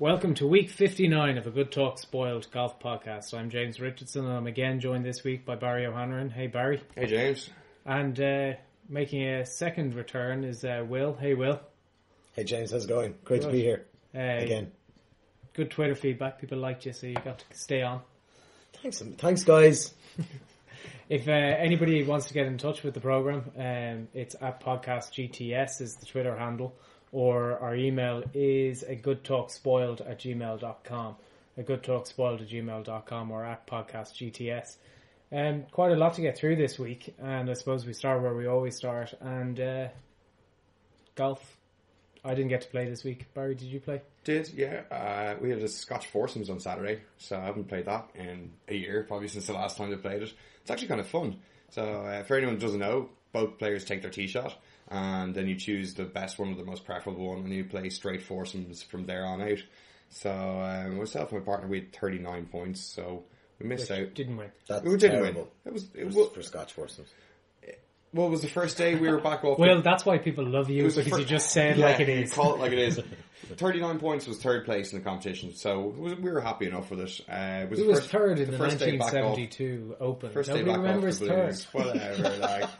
Welcome to week 59 of a Good Talk Spoiled Golf Podcast. I'm James Richardson and I'm again joined this week by Barry O'Hanlon. Hey Barry. Hey James. And uh, making a second return is uh, Will. Hey Will. Hey James, how's it going? Great to be here Uh, again. Good Twitter feedback. People liked you, so you got to stay on. Thanks, thanks guys. If uh, anybody wants to get in touch with the program, um, it's at podcast GTS is the Twitter handle, or our email is a good talk spoiled at gmail.com. A good talk spoiled at gmail.com or at podcast GTS. Um, quite a lot to get through this week, and I suppose we start where we always start. And uh, golf, I didn't get to play this week. Barry, did you play? Did yeah? Uh, we had a Scotch foursomes on Saturday, so I haven't played that in a year, probably since the last time I played it. It's actually kind of fun. So uh, for anyone who doesn't know, both players take their tee shot, and then you choose the best one or the most preferable one, and you play straight foursomes from there on out. So um, myself and my partner we had thirty nine points, so we missed out. Didn't win. That's We didn't terrible. win. It was it For, was, for Scotch foursomes. Well, it was the first day we were back off. the- Well, that's why people love you, It was the because you just say it Yeah, like it is. Call it like it is. 39 points was third place in the competition, so was- we were happy enough with it. Uh, it was, He the was first- third in the, first day back off- 1972 Open. First day Nobody back off remembers the third. Whatever, like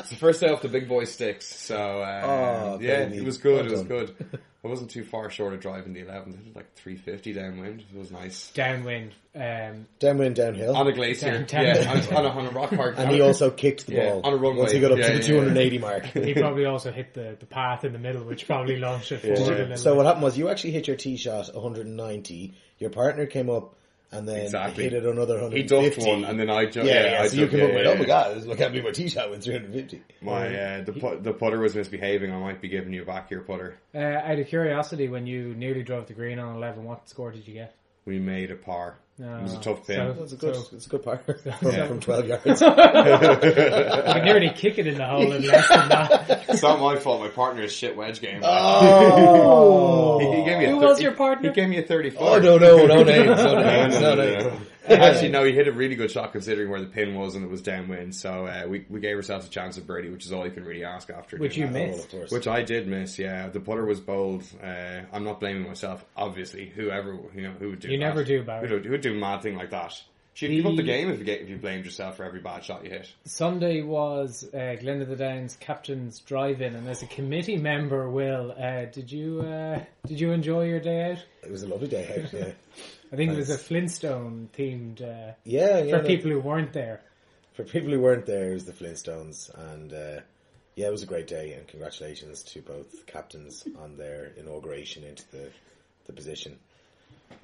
it's the first day off the big boy sticks. So uh, Oh, yeah, baby. it was good. Well it was good. I wasn't too far short of driving the 11th. It was like 350 downwind. It was nice Downwind. Um, Downwind, downhill. on a glacier. Down- down- yeah, on, on, a, on a rock park. and he also kicked the Yeah, ball on a runway. once he got up Yeah, to the yeah, yeah. 280 mark. he probably also hit the, the path in the middle, which probably launched it forward a So bit. what happened was you actually hit your tee shot 190. Your partner came up and then Exactly. hit it another He 150. ducked one, and then I jumped. yeah, Yeah, yeah, I so you jumped- came yeah, up with, yeah, oh my god, this- I can't believe my tee shot went 350. My uh, the put, the putter was misbehaving. I might be giving you back your putter. Uh, out of curiosity, when you nearly drove the green on 11, what score did you get? We made a par. It was a Oh, tough pin. so- That's a good, So- it's a good par from, from 12 yards. I could nearly kick it in the hole in less than that. it's not my fault. My partner's shit wedge game. Oh. oh, he, he gave me a Who thir- was your partner? He gave me a thirty-four. oh no, no, no names, no No, names, no, no no, no, no. Actually, no, he hit a really good shot considering where the pin was and it was downwind. So uh, we we gave ourselves a chance at birdie, which is all you can really ask after. Which doing you that. Oh, missed. of course. Which I did miss. Yeah, the putter was bold. Uh, I'm not blaming myself. Obviously, whoever you know who would do You that. never do, Barry. Who would, who would do a mad thing like that? Should give up the The- game if you get, if you blamed yourself for every bad shot you hit. Sunday was uh, Glen of the Downs captain's drive-in, and as a committee member, Will, uh, did you uh, did you enjoy your day out? It was a lovely day out, yeah. I think it was a Flintstone themed uh, Yeah, yeah. for no, people who weren't there. For people who weren't there, it was the Flintstones, and uh, yeah, it was a great day. And congratulations to both captains on their inauguration into the the position.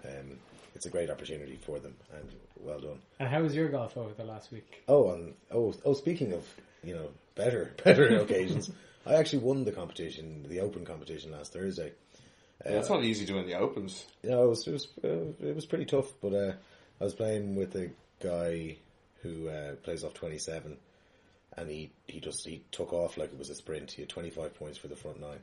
Um, it's a great opportunity for them, and well done. And how was your golf over the last week? Oh, and oh, oh, speaking of you know better better occasions, I actually won the competition, the Open competition last Thursday. Yeah, it's not easy doing the opens. Yeah, it was it was uh, it was pretty tough, but uh, I was playing with a guy who uh, plays off twenty seven, and he he just he took off like it was a sprint. He had twenty five points for the front nine,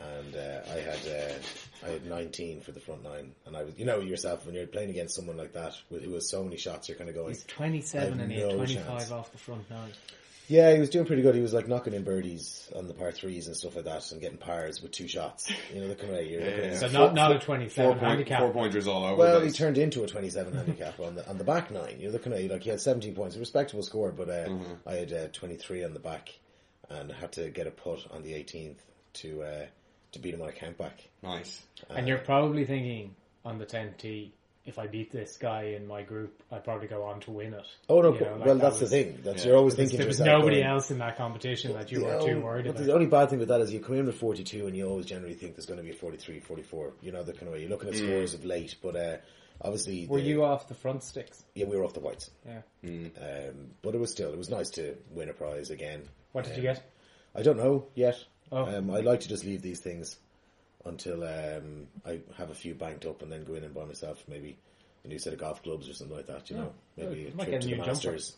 and uh, I had uh, I had nineteen for the front nine, and I was you know yourself when you're playing against someone like that with who has so many shots, you're kind of going. He's 27 and he had 25 chance. off the front nine. Yeah, he was doing pretty good. He was like knocking in birdies on the par threes and stuff like that, and getting pars with two shots. You know, the kind of you're looking at So him. not not a Four, 27 point, handicap. four pointers all over. Well, he turned into a 27 handicap on the on the back nine. You're looking at like he had 17 points, a respectable score, but uh, I had uh, 23 on the back and had to get a putt on the 18th to uh, to beat him on a count back. nice. And you're probably thinking on the 10T, if I beat this guy in my group, I'd probably go on to win it. Oh no! You know, like well, that that's was- the thing. That's yeah. you're always thinking There was nobody going, else in that competition that you the were too worried but about. The only bad thing with that is you come in with 42 and you always generally think there's going to be a 43, 44. You know, the kind of way you're looking at scores of late, but uh, obviously, Were the- you off the front sticks? Yeah, we were off the whites. Yeah. Um, but it was still it was nice to win a prize again. What did you Um, get? I don't know yet. Oh. Um, I like to just leave these things until um, I have a few banked up and then go in and buy myself maybe a new set of golf clubs or something like that. You know, maybe you a trip get a to the new jumper. Masters.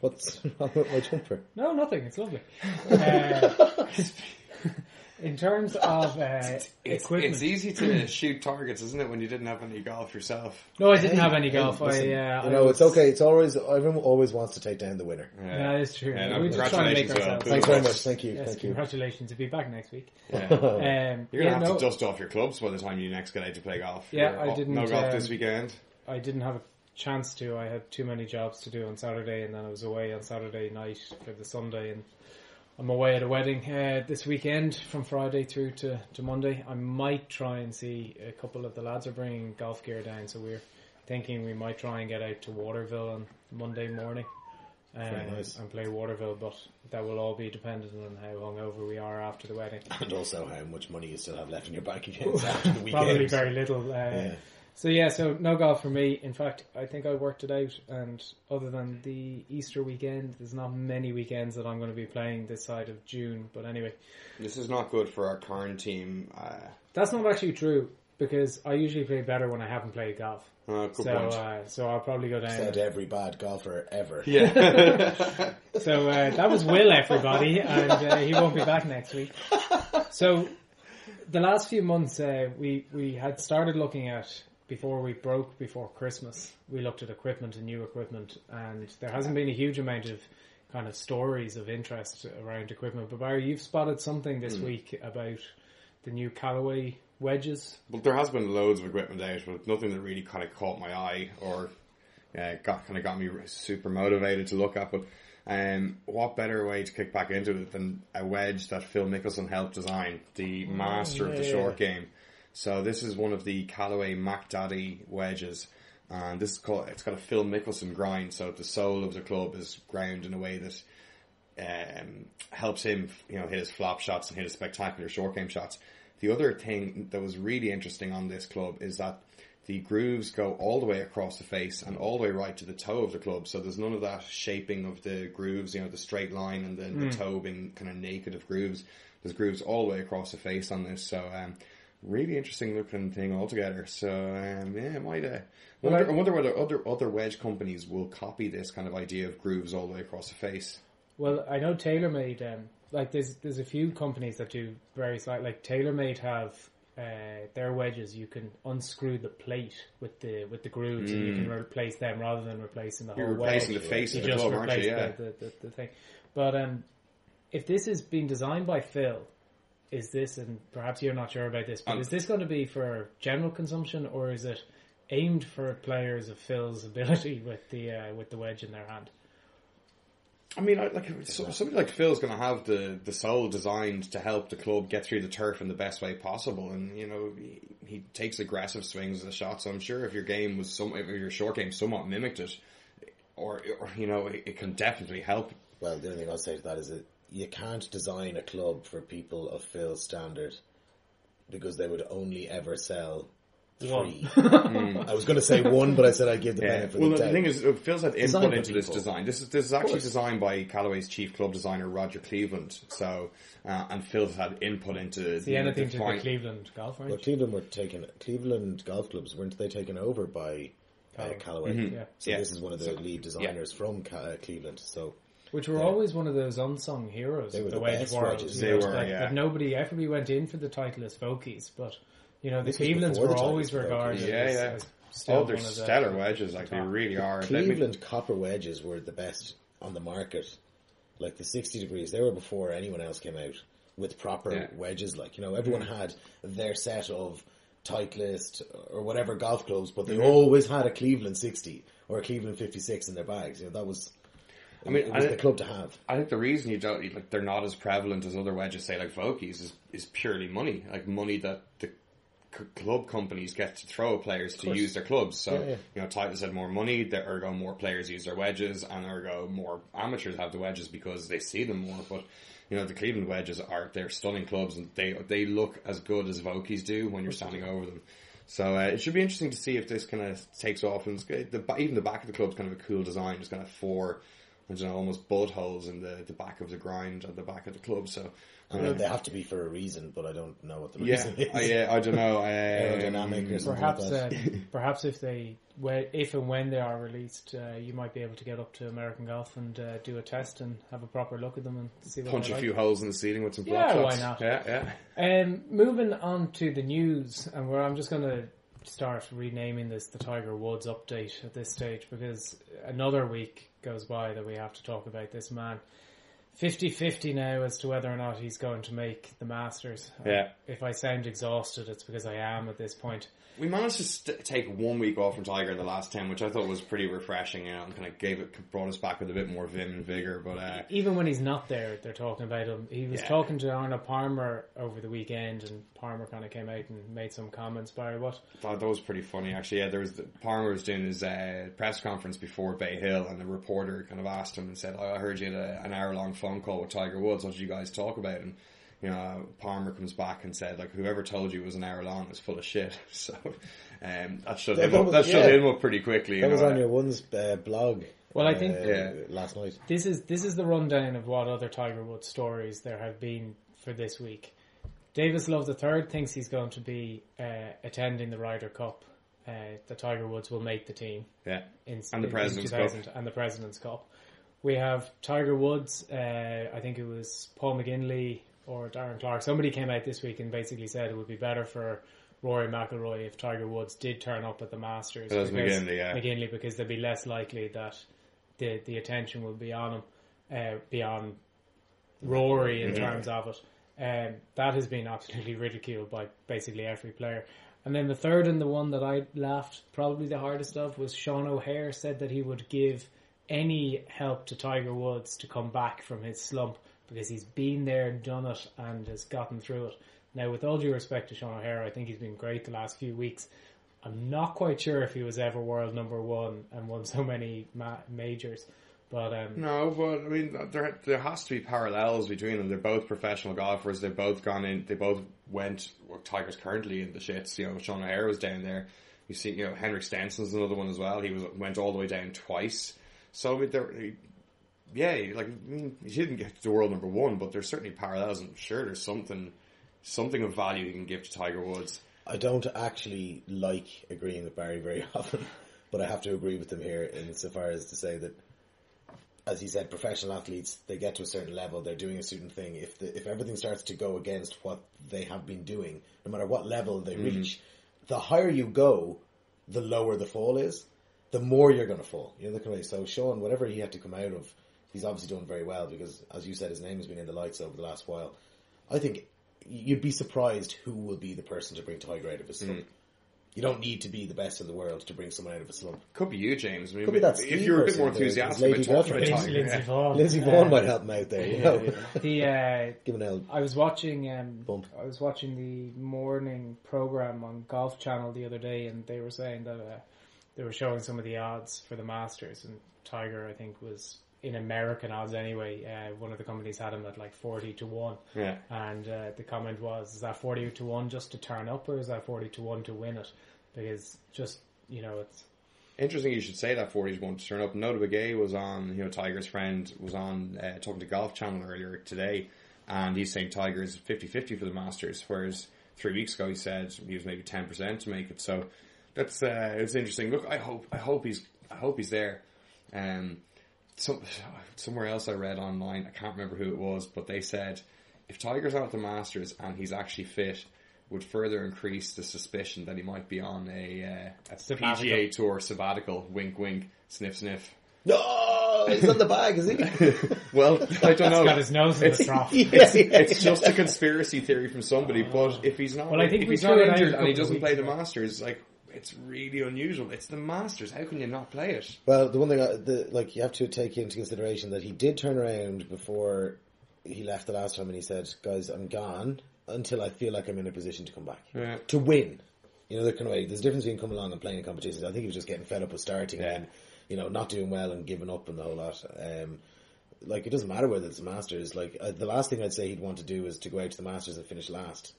What's wrong with my jumper? No, nothing. It's lovely. Uh, in terms of uh, It's, equipment, it's easy to shoot targets, isn't it, when you didn't have any golf yourself? no, I didn't have any hey, golf. listen, I, uh, you I know, was- it's okay. It's always everyone always wants to take down the winner. Yeah, it's true. Yeah, no, We're just trying to make ourselves. Thanks very much. Thank you. Yes, Thank you. congratulations. You'll be back next week. Yeah. Um, You're gonna have no, to dust off your clubs by the time you next get out to play golf. Yeah, You're I didn't, No golf um, this weekend. I didn't have a chance to. I had too many jobs to do on Saturday, and then I was away on Saturday night for the Sunday, and I'm away at a wedding uh, this weekend from Friday through to, to Monday. I might try and see a couple of the lads are bringing golf gear down, so we're thinking we might try and get out to Waterville on Monday morning. Um, nice. And play Waterville, but that will all be dependent on how hungover we are after the wedding. And also how much money you still have left in your bank accounts after the weekend. Probably very little. Uh, Yeah. So yeah, so no golf for me. In fact, I think I worked it out, and other than the Easter weekend, there's not many weekends that I'm going to be playing this side of June. But anyway, This is not good for our current team. Uh, that's not actually true because I usually play better when I haven't played golf. uh, so uh, so I'll probably go down. Said every bad golfer ever. yeah. So uh, that was Will, everybody, and uh, he won't be back next week. So the last few months, uh, we we had started looking at before we broke before Christmas. We looked at equipment and new equipment, and there hasn't been a huge amount of kind of stories of interest around equipment. But Barry, you've spotted something this week about the new Callaway wedges. Well, there has been loads of equipment out, but nothing that really kind of caught my eye or uh, got kind of got me super motivated to look at. But um, what better way to kick back into it than a wedge that Phil Mickelson helped design, the master of the short game. So this is one of the Callaway Mack Daddy wedges. And this is called, it's got a Phil Mickelson grind, so the sole of the club is ground in a way that um, helps him, you know, hit his flop shots and hit his spectacular short game shots. The other thing that was really interesting on this club is that the grooves go all the way across the face and all the way right to the toe of the club. So there's none of that shaping of the grooves, you know, the straight line and then the toe being kind of naked of grooves. There's grooves all the way across the face on this. So, um, really interesting looking thing altogether. So, um, yeah, it might, uh, wonder, I wonder whether other, other wedge companies will copy this kind of idea of grooves all the way across the face. Well, I know TaylorMade. Um, like there's there's a few companies that do very slight. Like TaylorMade have uh, their wedges. You can unscrew the plate with the with the grooves, and you can replace them rather than replacing the You're whole replacing wedge. the face you of the club, aren't you? Yeah. the, the, the, the thing. But um, if this is being designed by Phil, is this and perhaps you're not sure about this, but Um, is this going to be for general consumption or is it aimed for players of Phil's ability with the uh, with the wedge in their hand? I mean, like so- somebody like Phil's going to have the the sole designed to help the club get through the turf in the best way possible, and you know he, he takes aggressive swings of the shot. So I'm sure if your game was some, if your short game somewhat mimicked it, or, or you know, it, it can definitely help. Well, the only thing I'll say to that is that you can't design a club for people of Phil's standard because they would only ever sell three. I was going to say one, but I said I'd give the Yeah. benefit Well, of the the thing is, uh, Phil's had input by into this design. This is this is actually designed by Callaway's chief club designer Roger Cleveland. So, uh, and Phil's had input into See anything to the Cleveland golf range? Well, Cleveland were taken. Cleveland golf clubs weren't they taken over by uh, Callaway. Callaway? Yeah. So Yeah. this is one of the lead designers from Ca- uh, Cleveland. So Which were Yeah. always one of those unsung heroes They of were the, the wedge best world. They know, were, that, yeah. that nobody everybody went in for the title as Vokeys, but you know the This Clevelands were the always titles for Vokeys. regarded Yeah, as, yeah. as still Oh, they're one of the stellar wedges. Like they really are. Let me- Cleveland copper wedges were the best on the market. Like the 60 degrees, they were before anyone else came out with proper Yeah. wedges. Like, you know, everyone had their set of Titleist or whatever golf clubs, but they Mm-hmm. always had a Cleveland 60 or a Cleveland 56 in their bags. You know, that was, I mean, it was I- the club to have. I think the reason you don't like they're not as prevalent as other wedges, say like Vokeys, is is purely money, like money that the c- club companies get to throw at players to use their clubs. So Yeah, yeah. you know, Titleist had more money, there ergo more players use their wedges, and ergo more amateurs have the wedges because they see them more. But you know, the Cleveland wedges are they're stunning clubs, and they they look as good as Vokeys do when you're standing over them. So uh, it should be interesting to see if this kind of takes off. And the even the back of the club's kind of a cool design. It's kind of four, I don't almost bullet holes in the, the back of the grind at the back of the club. So And they have to be for a reason, but I don't know what the Yeah, reason is. I, yeah, I don't know. Aerodynamic or Um, something. Perhaps, like that. um, perhaps if they, whe- if and when they are released, uh, you might be able to get up to American Golf and uh, do a test and have a proper look at them and see what punch they're a like. few holes in the ceiling with some Yeah, flop why not? Yeah, yeah. Um, moving on to the news, and where I'm just going to start renaming this the Tiger Woods update at this stage because another week goes by that we have to talk about this man. 50-50 now as to whether or not he's going to make the Masters. Yeah. If I sound exhausted, it's because I am at this point. We managed to st- take one week off from Tiger in the last ten, which I thought was pretty refreshing. You know, and kind of gave it, brought us back with a bit more vim and vigor. But uh, Even when he's not there, they're talking about him. He was Yeah. talking to Arnold Palmer over the weekend, and Palmer kind of came out and made some comments. Barry, what? That, that was pretty funny, actually. Yeah, there was the, Palmer was doing his uh, press conference before Bay Hill, and the reporter kind of asked him and said, oh, "I heard you had a, an hour long phone call with Tiger Woods. What did you guys talk about?" And you know, Palmer comes back and said, "Like whoever told you it was an hour long is full of shit." So um, that shut him up. was- That shut yeah. him up pretty quickly. you That was know. on your one's uh, blog. Well, I think- uh, Yeah. last night. This is this is the rundown of what other Tiger Woods stories there have been for this week. Davis Love III thinks he's going to be uh, attending the Ryder Cup. Uh, the Tiger Woods will make the team Yeah, in And the in President's 2000 and the President's Cup. We have Tiger Woods. Uh, I think it was Paul McGinley or Darren Clarke. Somebody came out this week and basically said it would be better for Rory McIlroy if Tiger Woods did turn up at the Masters. It was because- McGinley, yeah. McGinley because they'd be less likely that the the attention will be on him, uh, be on Rory in terms of it. Um, that has been absolutely ridiculed by basically every player. And then the third and the one that I laughed probably the hardest of was Sean O'Hair said that he would give any help to Tiger Woods to come back from his slump because he's been there, and done it, and has gotten through it. Now, with all due respect to Sean O'Hair, I think he's been great the last few weeks. I'm not quite sure if he was ever world number one and won so many ma- majors, but um, No, but I mean, there there has to be parallels between them. They're both professional golfers. They've both gone in. They both went. Well, Tiger's currently in the shits. You know, Sean O'Hair was down there. You see, you know, Henrik Stenson's another one as well. He was went all the way down twice. So I mean, there, yeah, like I mean, he didn't get to world number one, but there's certainly parallels. I'm sure there's something, something of value he can give to Tiger Woods. I don't actually like agreeing with Barry very often, but I have to agree with him here insofar as to say that, as he said, professional athletes they get to a certain level, they're doing a certain thing. If the, if everything starts to go against what they have been doing, no matter what level they mm-hmm. reach, the higher you go, the lower the fall is, the more you're going to fall. You know the kind of way. So Sean, whatever he had to come out of, he's obviously done very well because, as you said, his name has been in the lights over the last while. I think you'd be surprised who will be the person to bring Tiger out of a slump. You don't need to be the best in the world to bring someone out of a slump. Could be you, James. I mean, Could be that if you're a bit more enthusiastic his about lady talking about girlfriend. Tiger, Lindsey yeah. Vonn. Lindsey Uh, Vonn might help him out there, you know. the uh, Give an L. I was watching um, Bump. I was watching the morning program on Golf Channel the other day, and they were saying that uh, they were showing some of the odds for the Masters, and Tiger I think was in American odds anyway. Uh, one of the companies had him at like forty to one, Yeah. and uh, the comment was, "Is that forty to one just to turn up, or is that forty to one to win it?" Because just you know, it's Interesting you should say that 40's going to turn up. Nota Begay was on, you know, Tiger's friend was on uh, talking to Golf Channel earlier today, and he's saying Tiger's 50-50 for the Masters, whereas three weeks ago he said he was maybe 10% to make it. So that's, uh, it's interesting. Look, I hope, I hope he's, I hope he's there. Um, some, somewhere else I read online, I can't remember who it was, but they said if Tiger's out at the Masters and he's actually fit, would further increase the suspicion that he might be on a, uh, a Sabbatical. PGA Tour sabbatical. Wink, wink, sniff, sniff. No, he's on the bag, is he? Well, I don't know. got his nose in the It's- trough. It's, it's just a conspiracy theory from somebody, but if he's not, Well, I think if he's not injured and he doesn't play the. Masters, like it's really unusual. It's the Masters. How can you not play it? Well, the one thing, I, the, like, you have to take into consideration that he did turn around before he left the last time and he said, guys, I'm gone until I feel like I'm in a position to come back. Yeah. To win. You know, kind of way, there's a difference between coming along and playing in competitions. I think he was just getting fed up with starting Yeah. and, you know, not doing well and giving up and the whole lot. Um, like, it doesn't matter whether it's the Masters. Like, uh, the last thing I'd say he'd want to do is to go out to the Masters and finish last.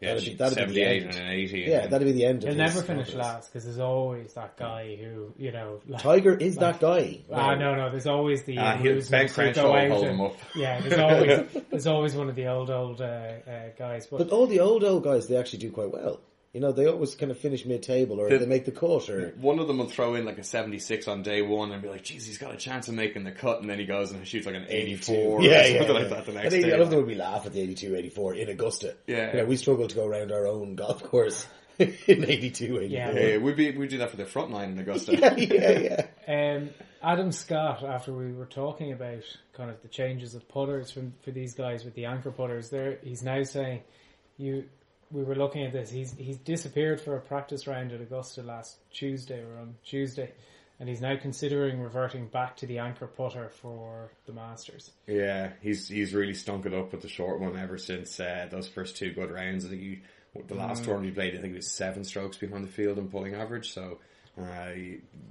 Yeah, That'd be- that'd be the 78 end. and an 80. Yeah, and that'd be the end. He'll never finish confidence. last because there's always that guy who you know. Like, Tiger is that guy. Ah, no, no. There's always the Ah, he'll- Ben Crenshaw will hold and- him up. Yeah, there's always there's always one of the old old uh, uh, guys. But, But all the old old guys, they actually do quite well. You know, they always kind of finish mid table or The- they make the cut or One of them will throw in like a 76 on day one and be like, geez, he's got a chance of making the cut. And then he goes and shoots like an 84 Yeah, or yeah, something yeah. like that the next and day. I love the way we laugh at the 82, 84 in Augusta. Yeah. You know, we struggle to go around our own golf course in 82, 84. Yeah. Yeah, we'd be, we'd do that for the front line in Augusta. yeah, yeah. um, Adam Scott, after we were talking about kind of the changes of putters from for these guys with the anchor putters, there he's now saying you. We were looking at this. He's he's disappeared for a practice round at Augusta last Tuesday or on Tuesday, and he's now considering reverting back to the anchor putter for the Masters. Yeah, he's he's really stunk it up with the short one ever since uh, those first two good rounds. I think he, the last tournament he played, I think it was seven strokes behind the field in pulling average. So, uh,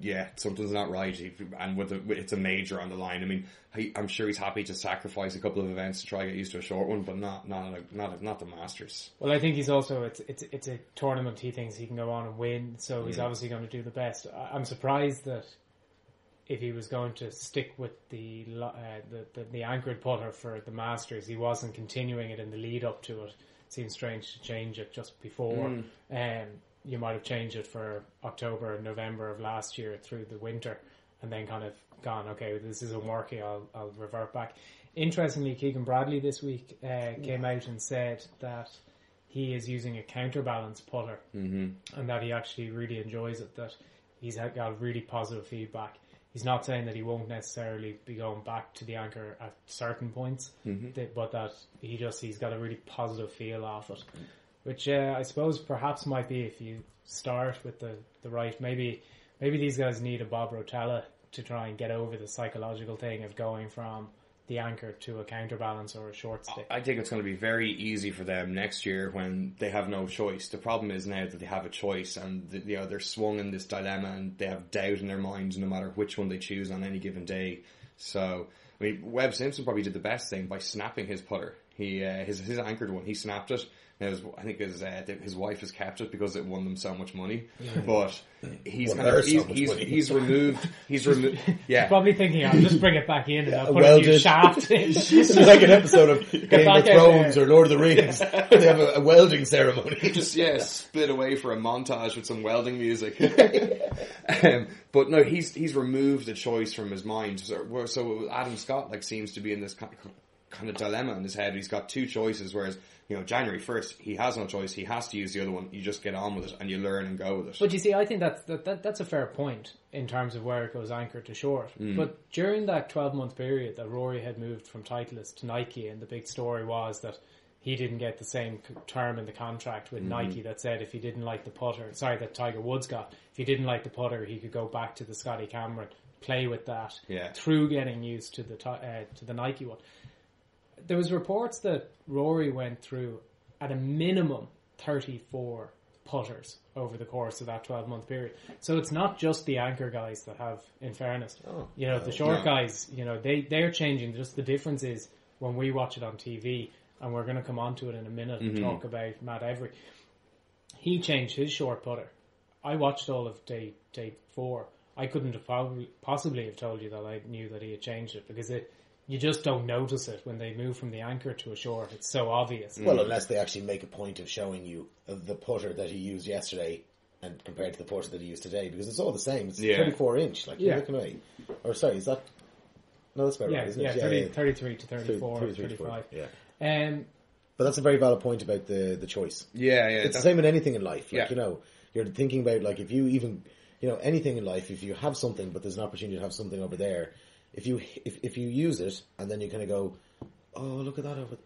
yeah, something's not right. And with, the, it's a major on the line. I mean, he, I'm sure he's happy to sacrifice a couple of events to try to get used to a short one, but not not a, not a, not the Masters. Well, I think he's also it's it's it's a tournament he thinks he can go on and win, so Mm. he's obviously going to do the best. I- I'm surprised that if he was going to stick with the uh, the, the the anchored putter for the Masters, he wasn't continuing it in the lead up to it. It seems strange to change it just before. Mm. Um, you might have changed it for October and November of last year through the winter, and then kind of gone. Okay, this isn't working. I'll I'll revert back. Interestingly, Keegan Bradley this week uh, came out and said that he is using a counterbalance putter Mm-hmm. and that he actually really enjoys it. That he's got really positive feedback. He's not saying that he won't necessarily be going back to the anchor at certain points, that- but that he just he's got a really positive feel off it, which uh, I suppose perhaps might be if you start with the the right maybe maybe these guys need a Bob Rotella to try and get over the psychological thing of going from the anchor to a counterbalance or a short stick. I think it's going to be very easy for them next year when they have no choice. The problem is now that they have a choice and you know they're swung in this dilemma and they have doubt in their minds no matter which one they choose on any given day. So I mean, Webb Simpson probably did the best thing by snapping his putter. He uh, his his anchored one. He snapped it. Now his, I think his uh, his wife has kept it because it won them so much money. But he's Won kind of, he's, much he's, money. he's removed. He's removed. Yeah. Probably thinking, I'll just bring it back in and I'll put a welded. new shaft in. This like an episode of Game of Thrones or Lord of the Rings. they have a, a welding ceremony. just yeah, split away for a montage with some welding music. um, but no, he's he's removed the choice from his mind. So, so Adam Scott like seems to be in this kind of, kind of dilemma in his head. He's got two choices, whereas you know January first he has no choice. He has to use the other one. You just get on with it and you learn and go with it. But you see, I think that's that, that that's a fair point in terms of where it goes anchor to short. But during that twelve month period that Rory had moved from Titleist to Nike, and the big story was that he didn't get the same term in the contract with Nike that said if he didn't like the putter, sorry, that Tiger Woods got, if he didn't like the putter, he could go back to the Scotty Cameron, play with that Yeah. through getting used to the uh, to the Nike one. There was reports that Rory went through at a minimum 34 putters over the course of that 12 month period. So it's not just the anchor guys that have, in fairness, Oh, you know, the short No. guys, you know, they, they're changing. Just the difference is when we watch it on TV, and we're going to come on to it in a minute and mm-hmm. talk about Matt Every. He changed his short putter. I watched all of day, day four. I couldn't have probably, possibly have told you that I knew that he had changed it because it, you just don't notice it when they move from the anchor to a short. It's so obvious. Well, unless they actually make a point of showing you the putter that he used yesterday and compared to the putter that he used today, because it's all the same. It's Yeah. 34 inch. Like, you're Yeah. looking away. Or sorry, is that? No, that's about yeah, right, isn't yeah, it? 30, 33 to 34, 33, 35. Yeah. Um, But that's a very valid point about the the choice. yeah, yeah, It's the same in anything in life. Like, Yeah. you know, you're thinking about like if you even, you know, anything in life, if you have something, but there's an opportunity to have something over there, if you if if you use it and then you kind of go, oh look at that over.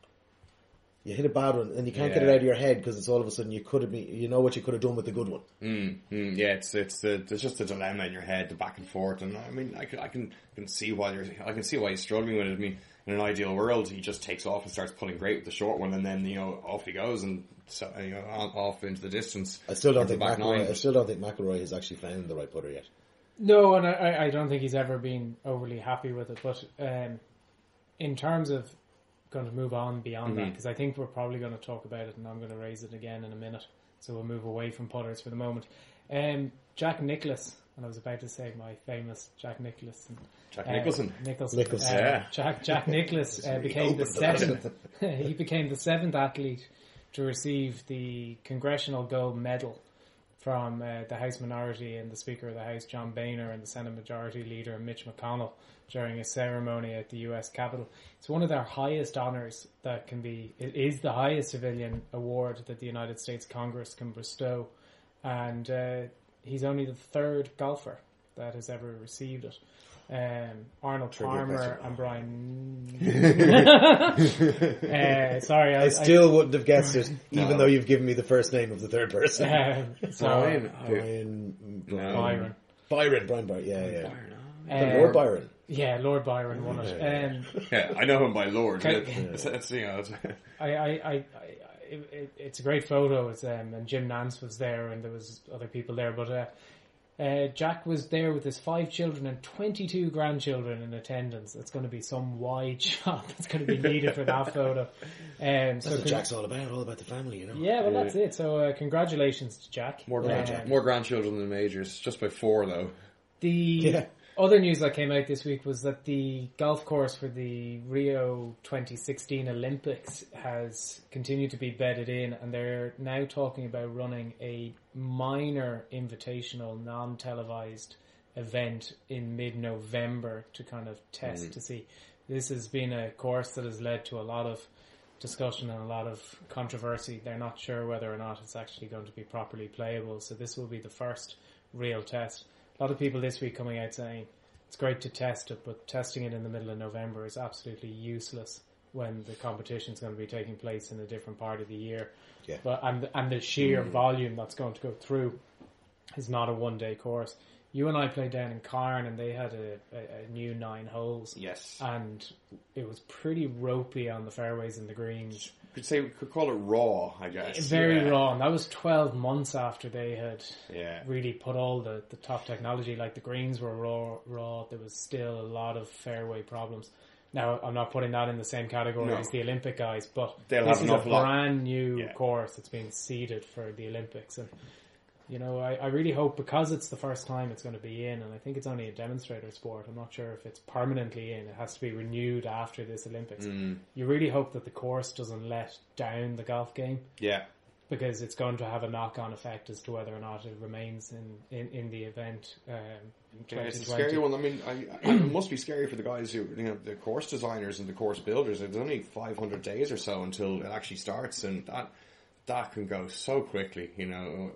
You hit a bad one and you can't get it out of your head because it's all of a sudden you could have been, you know what you could have done with the good one. Mm, mm, yeah, it's it's the there's just a dilemma in your head, the back and forth, and I mean, I can I can can see why you're I can see why he's struggling with it. I mean, in an ideal world, he just takes off and starts pulling great with the short one, and then you know off he goes and so you know off into the distance. I still don't think McIlroy. I still don't think McIlroy has actually found the right putter yet. No, and I, I don't think he's ever been overly happy with it. But um, in terms of going to move on beyond that Mhm. because I think we're probably going to talk about it, and I'm going to raise it again in a minute. So we'll move away from putters for the moment. Um, Jack Nicklaus, and I was about to say my famous Jack Nicholson. Jack Uh, Nicholson. Nicholson. Nicholson. Uh, Yeah. Jack Jack Nicklaus uh, became the opened the lesson. seventh. he became the seventh athlete to receive the Congressional Gold Medal from uh, the House Minority and the Speaker of the House, John Boehner, and the Senate Majority Leader, Mitch McConnell, during a ceremony at the U.S. Capitol. It's one of their highest honors that can be. It is the highest civilian award that the United States Congress can bestow, and uh, he's only the third golfer that has ever received it. Um, Arnold Trivia Palmer question. and Brian. uh, sorry, I, I still wouldn't have guessed it, No. even though you've given me the first name of the third person. I, um, so, Brian. Brian, No. Byron. Byron, Brian Byron, yeah, yeah. Um, Lord Byron. Yeah, Lord Byron won it. Yeah. Um, Yeah, I know him by Lord. Okay. It's, it's, you know, it's, I, I, I, I it, it, it's a great photo. It's, um, and Jim Nantz was there, and there was other people there. But uh, uh, Jack was there with his five children and twenty-two grandchildren in attendance. It's going to be some wide shot that's going to be needed for that photo. Um, That's so what con- Jack's all about, all about the family, you know. yeah, well, that's it. So uh, congratulations to Jack. more, Um, grand, more grandchildren than majors, just by four though. The Yeah. Other news that came out this week was that the golf course for the Rio 2016 Olympics has continued to be bedded in, and they're now talking about running a minor invitational, non televised event in mid November to kind of test mm. to see. This has been a course that has led to a lot of discussion and a lot of controversy. They're not sure whether or not it's actually going to be properly playable, so this will be the first real test. A lot of people this week coming out saying it's great to test it, but testing it in the middle of November is absolutely useless when the competition is going to be taking place in a different part of the year. Yeah. But and and the sheer mm. volume that's going to go through is not a one day course. You and I played down in Carne and they had a, a, a new nine holes. Yes. And it was pretty ropey on the fairways and the greens. Could say we could call it raw, I guess. Eh, very yeah. raw. And that was 12 months after they had Yeah. really put all the, the top technology. Like the greens were raw, raw. There was still a lot of fairway problems. Now, I'm not putting that in the same category No. as the Olympic guys, but They'll this have is a awful lot- brand new Yeah. course that's being seeded for the Olympics. And, you know, I, I really hope because it's the first time it's going to be in, and I think it's only a demonstrator sport. I'm not sure if it's permanently in. It has to be renewed after this Olympics. Mm. You really hope that the course doesn't let down the golf game Yeah. because it's going to have a knock-on effect as to whether or not it remains in, in, in the event. Um, in Yeah, it's a scary one. I mean, I, I, it must be scary for the guys who, you know, the course designers and the course builders. It's only 500 days or so until it actually starts, and that that can go so quickly. You know,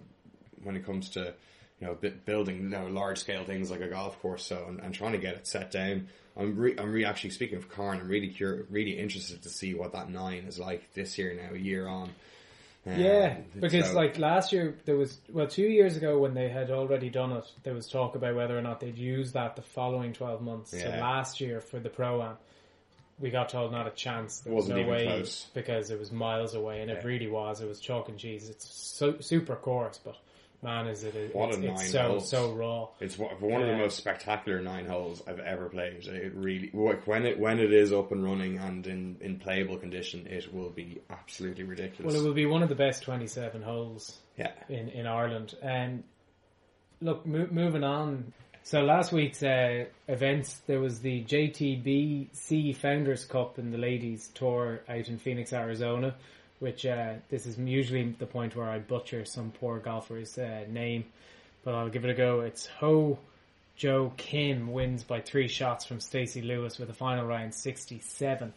when it comes to you know bu- building you know large scale things like a golf course. So and, and trying to get it set down. I'm re- I'm re- actually speaking of Carne. I'm really cur- really interested to see what that nine is like this year. Now a year on. Um, Yeah, because so- like last year there was well two years ago when they had already done it, there was talk about whether or not they'd use that the following twelve months. So last year for the pro am, we got told not a chance. There was no way close. because it was miles away, and it really was. It was chalk and cheese. It's so super course, but man, is it? it What a it's, nine it's so holes. so raw. It's one one of the most spectacular nine holes I've ever played. It really, when it when it is up and running and in, in playable condition, it will be absolutely ridiculous. Well, it will be one of the best twenty-seven holes yeah, in, in Ireland. And look, mo- moving on. So last week's uh, events, there was the JTBC Founders Cup in the ladies tour out in Phoenix, Arizona. Which uh, this is usually the point where I butcher some poor golfer's uh, name, but I'll give it a go. It's Hyo Joo Kim wins by three shots from Stacey Lewis with a final round 67.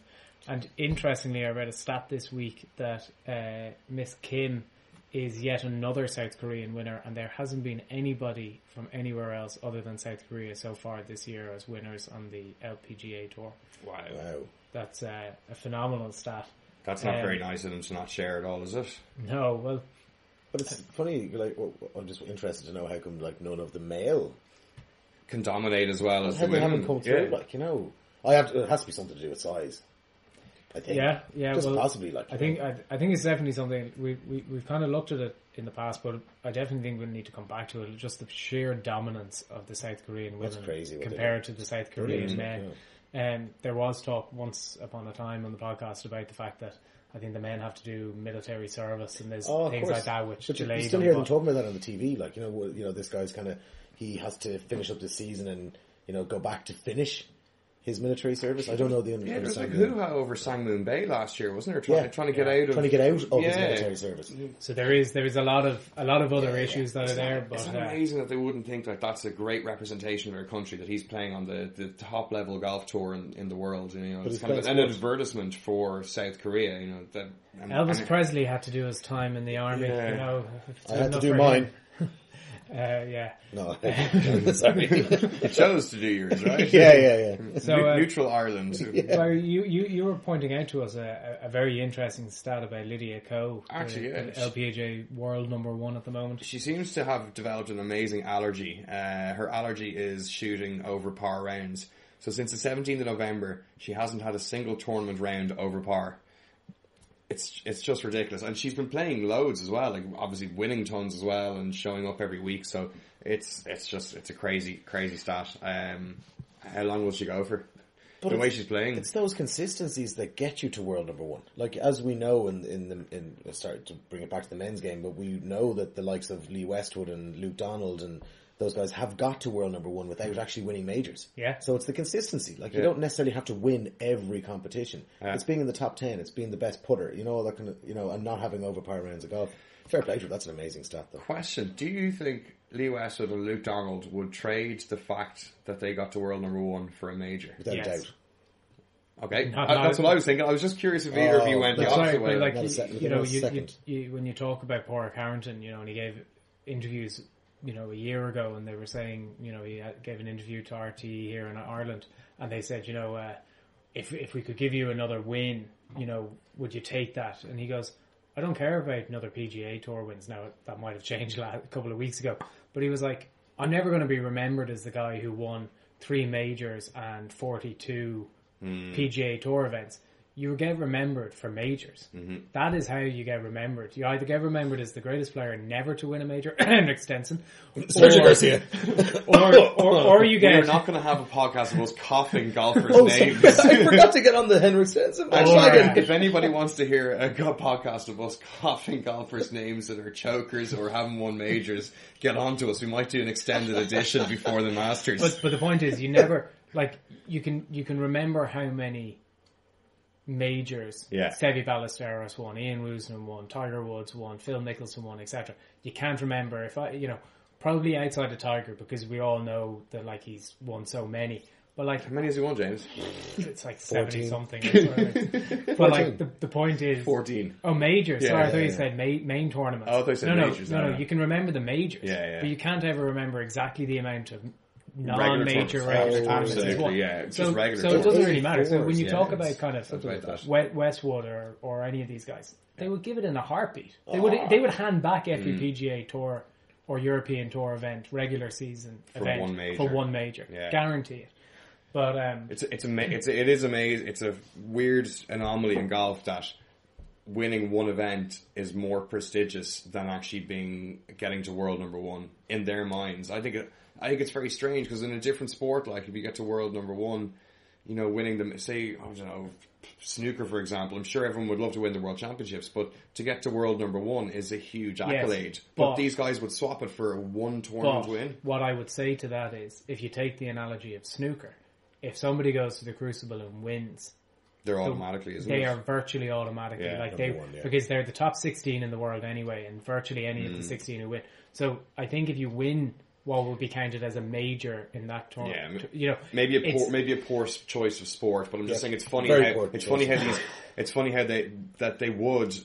And interestingly, I read a stat this week that uh, Miss Kim is yet another South Korean winner, and there hasn't been anybody from anywhere else other than South Korea so far this year as winners on the LPGA tour. wow, Wow. That's uh, a phenomenal stat. That's not Um, very nice of them to not share at all, is it? No, well, But it's funny, like, I'm just interested to know how come, like, none of the male, Can dominate as well as how the women. haven't come through, Yeah. like, you know. I have to, it has to be something to do with size. I think. yeah, yeah. Just well, possibly, like, I you think. I, I think it's definitely something we we we've kind of looked at it in the past, but I definitely think we need to come back to it. Just the sheer dominance of the South Korean women crazy compared to the South Korean Brilliant, men. Um, there was talk once upon a time on the podcast about the fact that I think the men have to do military service and there's Oh, things course. like that which but delay you still hear them talking about that on the TV. Like you know, you know, this guy's kind of he has to finish up the season and you know go back to finish his military service. I don't know the un- Yeah, there was like understanding. hoo-ha over Sangmoon Bae last year, wasn't there? Trying, Yeah. trying to get Yeah. out of trying to get out of his military service. So there is there is a lot of a lot of other Yeah, yeah. issues that are there, but It's uh, amazing that they wouldn't think like that's a great representation of their country that he's playing on the, the top level golf tour in, in the world. You know, it's kind of playing an advertisement for South Korea. You know, that and, Elvis and- Presley had to do his time in the army. Yeah. You know, I had to do for mine. him. Uh, yeah. No, sorry. You chose to do yours, right? yeah, yeah, yeah. So, Ne- uh, neutral Ireland. So you, you, you were pointing out to us a, a very interesting stat about Lydia Ko, Actually, the, yeah. the LPGA world number one at the moment. She seems to have developed an amazing allergy. Uh, her allergy is shooting over par rounds. So since the 17th of November, she hasn't had a single tournament round over par. It's it's just ridiculous, and she's been playing loads as well, like obviously winning tons as well, and showing up every week. So it's it's just it's a crazy crazy stat. Um, how long will she go for? But the way she's playing, It's those consistencies that get you to world number one. Like as we know in in the in sorry to bring it back to the men's game, but we know that the likes of Lee Westwood and Luke Donald and those guys have got to world number one without actually winning majors. Yeah. So it's the consistency. Like you Yeah. don't necessarily have to win every competition. Yeah. It's being in the top ten. It's being the best putter. You know all that kind of you know and not having over par rounds of golf. Fair play to her. That's an amazing stat though. Question: Do you think Lee Westwood and Luke Donald would trade the fact that they got to world number one for a major? Without Yes. doubt. Okay, Not- Uh, not- that's what I was thinking. I was just curious if either of you Oh, went the that's Sorry, opposite way. like Not a you, you know, you, you, you, when you talk about Padraig Harrington, you know, and he gave interviews, you know, a year ago, and they were saying, you know, he gave an interview to RT here in Ireland, and they said, you know, uh, if if we could give you another win, you know, would you take that? And he goes, I don't care about another PGA Tour wins. Now that might have changed a couple of weeks ago, but he was like, I'm never going to be remembered as the guy who won three majors and 42 PGA Tour events. You get remembered for majors. That is how you get remembered. You either get remembered as the greatest player never to win a major, Henrik Stenson, Sergio or, Garcia. or, or, or you We are not going to have a podcast of us coughing golfers' Oh, names. I forgot to get on the Henrik Stenson Actually, Or, uh, if anybody wants to hear a go- podcast of us coughing golfers' names that are chokers or haven't won majors, get on to us. We might do an extended edition before the Masters. But but the point is, you never like you can you can remember how many majors Yeah. Seve Ballesteros won, Ian Woosnam won, Tiger Woods won, Phil Mickelson won, etc. You can't remember if I you know probably outside of Tiger because we all know that like he's won so many. But like How many has he won, James? it's like seventy 14. something. or something. but like the, the point is 14. Oh, majors. Yeah, Sorry, I yeah, thought you said ma- main tournaments. Oh, I thought you said no, no, majors, No, no, no, no. You can remember the majors. Yeah, yeah. But you can't ever remember exactly the amount of Regular non-major regular tournaments as well. yeah, it's so, just regular so it doesn't really matter. So when you Yeah, talk about kind of like Westwood or, or any of these guys, they would give it in a heartbeat. They would they would hand back every Mm. PGA Tour or European Tour event, regular season event one major. for one major. Yeah. Guarantee it. But um, It's it's ama- it's it is amazing. It's a weird anomaly in golf that winning one event is more prestigious than actually being getting to world number one in their minds. I think it, I think it's very strange because in a different sport, like if you get to world number one, you know, winning them, say I don't know, snooker for example. I'm sure everyone would love to win the world championships, but to get to world number one is a huge accolade. but, but- these guys would swap it for a one tournament But win. what I would say to that is, if you take the analogy of snooker, if somebody goes to the Crucible and wins, They're automatically, isn't they it? are virtually automatically Yeah, like they, one, yeah. because they're the top sixteen in the world anyway, and virtually any Mm. of the sixteen who win. So I think if you win what will be counted as a major in that tournament, Yeah, you know, Maybe a poor, maybe a poor choice of sport, but I'm just Yeah. saying it's funny how it's funny how these it's funny how they that they would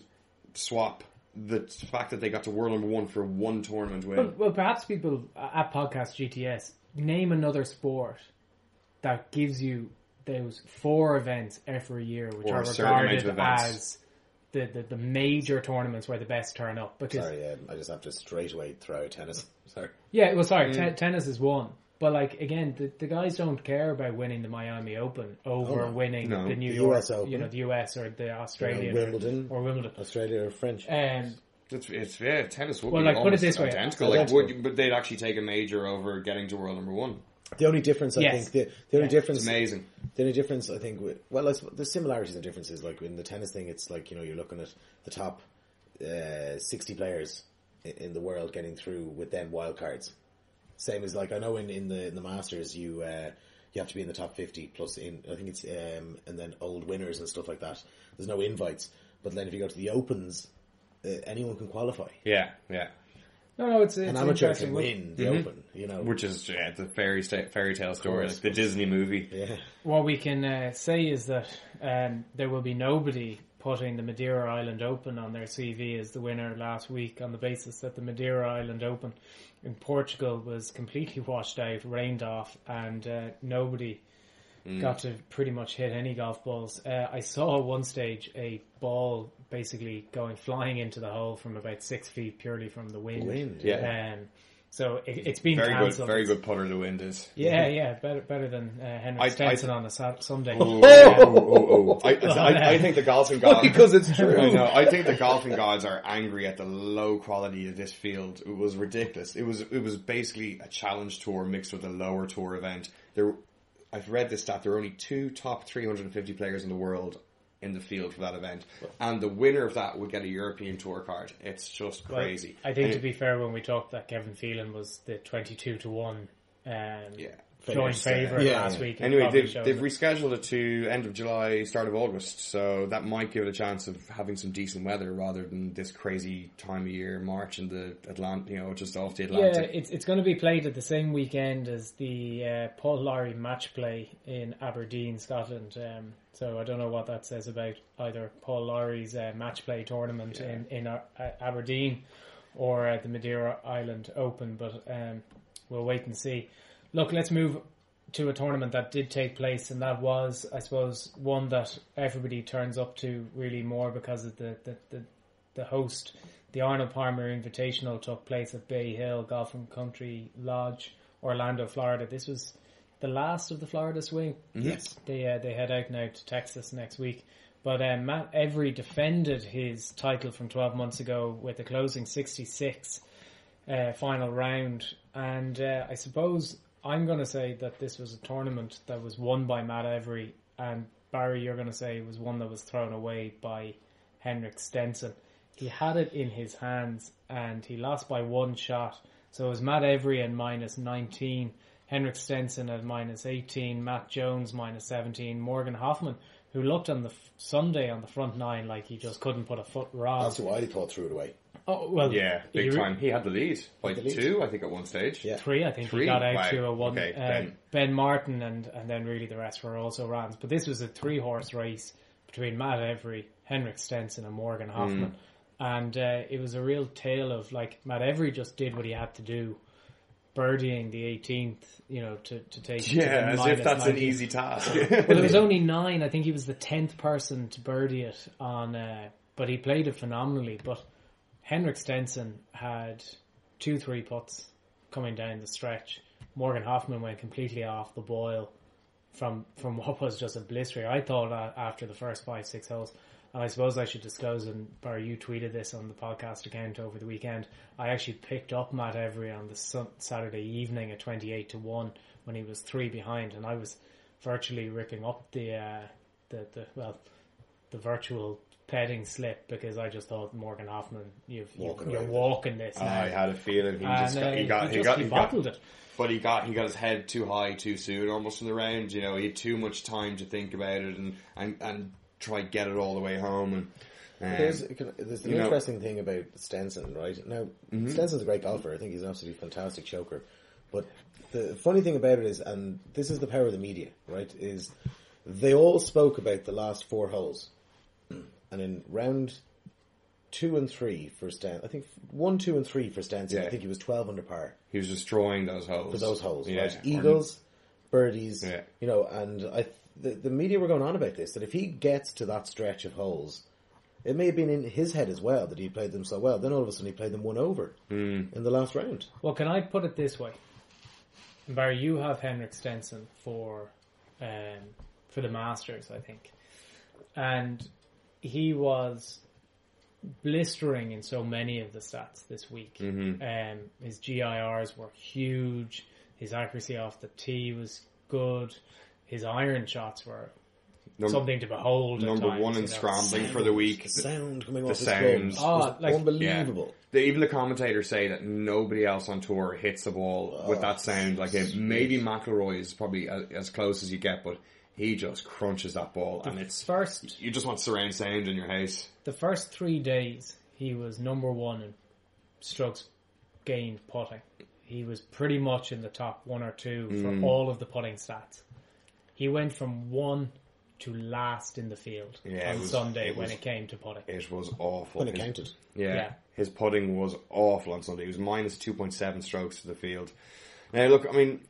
swap the fact that they got to world number one for one tournament win. Well, well, perhaps people at Podcast GTS name another sport that gives you those four events every year, which Or are a certain amount regarded as the, the, the major tournaments where the best turn up. Because Sorry, um, I just have to straight away throw tennis. Sorry. yeah, well, sorry, Mm. te- tennis is one. But like again, the, the guys don't care about winning the Miami Open over Oh, winning No. the New The York, US Open. you know, the US or the Australian Yeah, Wimbledon. or, or Wimbledon. Australia or French. Um, it's, it's yeah, tennis would Well, be like, put it almost this way. identical. Like, Identical. would, but they'd actually take a major over getting to world number one. The only difference, I Yes. think, the, the only Yeah. difference, It's amazing. the only difference, I think, well, I the similarities and differences, like in the tennis thing, it's like you know you're looking at the top uh, sixty players in, in the world getting through with them wild cards. Same as like I know in, in the in the Masters you uh, you have to be in the top fifty plus in I think it's um, and then old winners and stuff like that. There's no invites, but then if you go to the Opens, uh, anyone can qualify. Yeah, yeah. No, no, it's, it's An amateur interesting. can win the Mhm. Open, you know. Which is yeah, the fairy sta- fairy tale story, course. like the Disney movie. yeah, What we can uh, say is that um, there will be nobody putting the Madeira Island Open on their CV as the winner last week on the basis that the Madeira Island Open in Portugal was completely washed out, rained off, and uh, nobody got to pretty much hit any golf balls. Uh, I saw at one stage a ball basically going flying into the hole from about six feet purely from the wind. wind, yeah. Um, so it, it's been Very good, cancelled. very good putter the wind is. Yeah, yeah, better better than uh, Henrik I- I- Stenson on a sa- Sunday. Oh, Yeah. oh, oh, oh. I, I, I think the golfing gods. because it's true. I know. I think the golfing gods are angry at the low quality of this field. It was ridiculous. It was it was basically a challenge tour mixed with a lower tour event. There, I've read this stat. There are only two top 350 players in the world in the field for that event, and the winner of that would get a European tour card. It's just Well, crazy. I think And to be fair, when we talked that Kevin Phelan was the twenty-two to one um, yeah. Joint Famous, favourite yeah, last yeah. week. Anyway, they've, they've rescheduled it to end of July, start of August, so that might give it a chance of having some decent weather rather than this crazy time of year, March in the Atlantic, you know, just off the Atlantic. yeah, it's it's going to be played at the same weekend as the uh, Paul Lawrie match play in Aberdeen, Scotland. Um, so I don't know what that says about either Paul Lawrie's uh, match play tournament Yeah. in in uh, Aberdeen or uh, the Madeira Island Open, but um, we'll wait and see. Look, let's move to a tournament that did take place, and that was, I suppose, one that everybody turns up to really more because of the the, the, the host. The Arnold Palmer Invitational took place at Bay Hill Golf and Country Lodge, Orlando, Florida. This was the last of the Florida swing. Yes. They uh, they head out now to Texas next week. But um, Matt Every defended his title from 12 months ago with a closing 66 uh, final round. And uh, I suppose I'm going to say that this was a tournament that was won by Matt Every. And Barry, you're going to say was one that was thrown away by Henrik Stenson. He had it in his hands and he lost by one shot. So it was Matt Every and minus 19. Henrik Stenson at minus 18, Matt Jones minus 17, Morgan Hoffman, who looked on the Sunday on the front nine like he just couldn't put a foot wrong. That's why I thought threw it away. Oh, well, Yeah, big he re- time. He had the lead by the lead. two, I think, at one stage. Yeah. Three, I think Three? he got out Wow. to a one. Okay, uh, Ben. ben. Martin and and then really the rest were also runs. But this was a three horse race between Matt Every, Henrik Stenson, and Morgan Mm. Hoffman, and uh, it was a real tale of like Matt Every just did what he had to do, birdieing the 18th, you know, to to take Yeah, the as if that's an easy task. Well, it was only nine. I think he was the tenth person to birdie it on, uh, but he played it phenomenally. But Henrik Stenson had two three putts coming down the stretch. Morgan Hoffman went completely off the boil from from what was just a blister. I thought uh, after the first five six holes, and I suppose I should disclose. And Barry, you tweeted this on the podcast account over the weekend. I actually picked up Matt Every on the Saturday evening at twenty eight to one when he was three behind, and I was virtually ripping up the uh, the the well the virtual petting slip because I just thought Morgan Hoffman, you've, you Walking you're walking this. now. I had a feeling he and just uh, got, he got, he, just, got, he he got, bottled it. but he got, he got his head too high too soon, almost in the round. You know, he had too much time to think about it and and and try to get it all the way home. And um, There's, there's an you know- interesting thing about Stenson, right? Now, Stenson's a great golfer. I think he's an absolutely fantastic choker. But the funny thing about it is, and this is the power of the media, right, is they all spoke about the last four holes. And in round two and three for Stenson, I think one, two, and three for Stenson, I think he was 12 under par he was destroying those holes for those holes, Yeah, right? or- Eagles, birdies, Yeah. you know, and I, the, the media were going on about this, that if he gets to that stretch of holes, it may have been in his head as well that he played them so well. Then all of a sudden he played them one over Hmm. in the last round. Well, can I put it this way? Barry, you have Henrik Stenson for um, for the Masters, I think, and he was blistering in so many of the stats this week. Mm-hmm. Um, his GIRs were huge. His accuracy off the tee was good. His iron shots were Num- something to behold. at number times, one in you know. scrambling for the week. The sound coming the off his sound. Oh, was like- unbelievable. The, even the commentators say that nobody else on tour hits the ball with oh, that sound like him. Maybe McIlroy is probably as, as close as you get, but he just crunches that ball, and it's First, you just want surround sound in your house. the first three days, he was number one in strokes gained putting. He was pretty much in the top one or two for Mm. all of the putting stats. He went from one to last in the field Yeah, on was- Sunday it when was- it came to putting. It was awful. When it His- counted. Yeah, Yeah. his putting was awful on Sunday. He was minus two point seven strokes to the field. Now, look, I mean,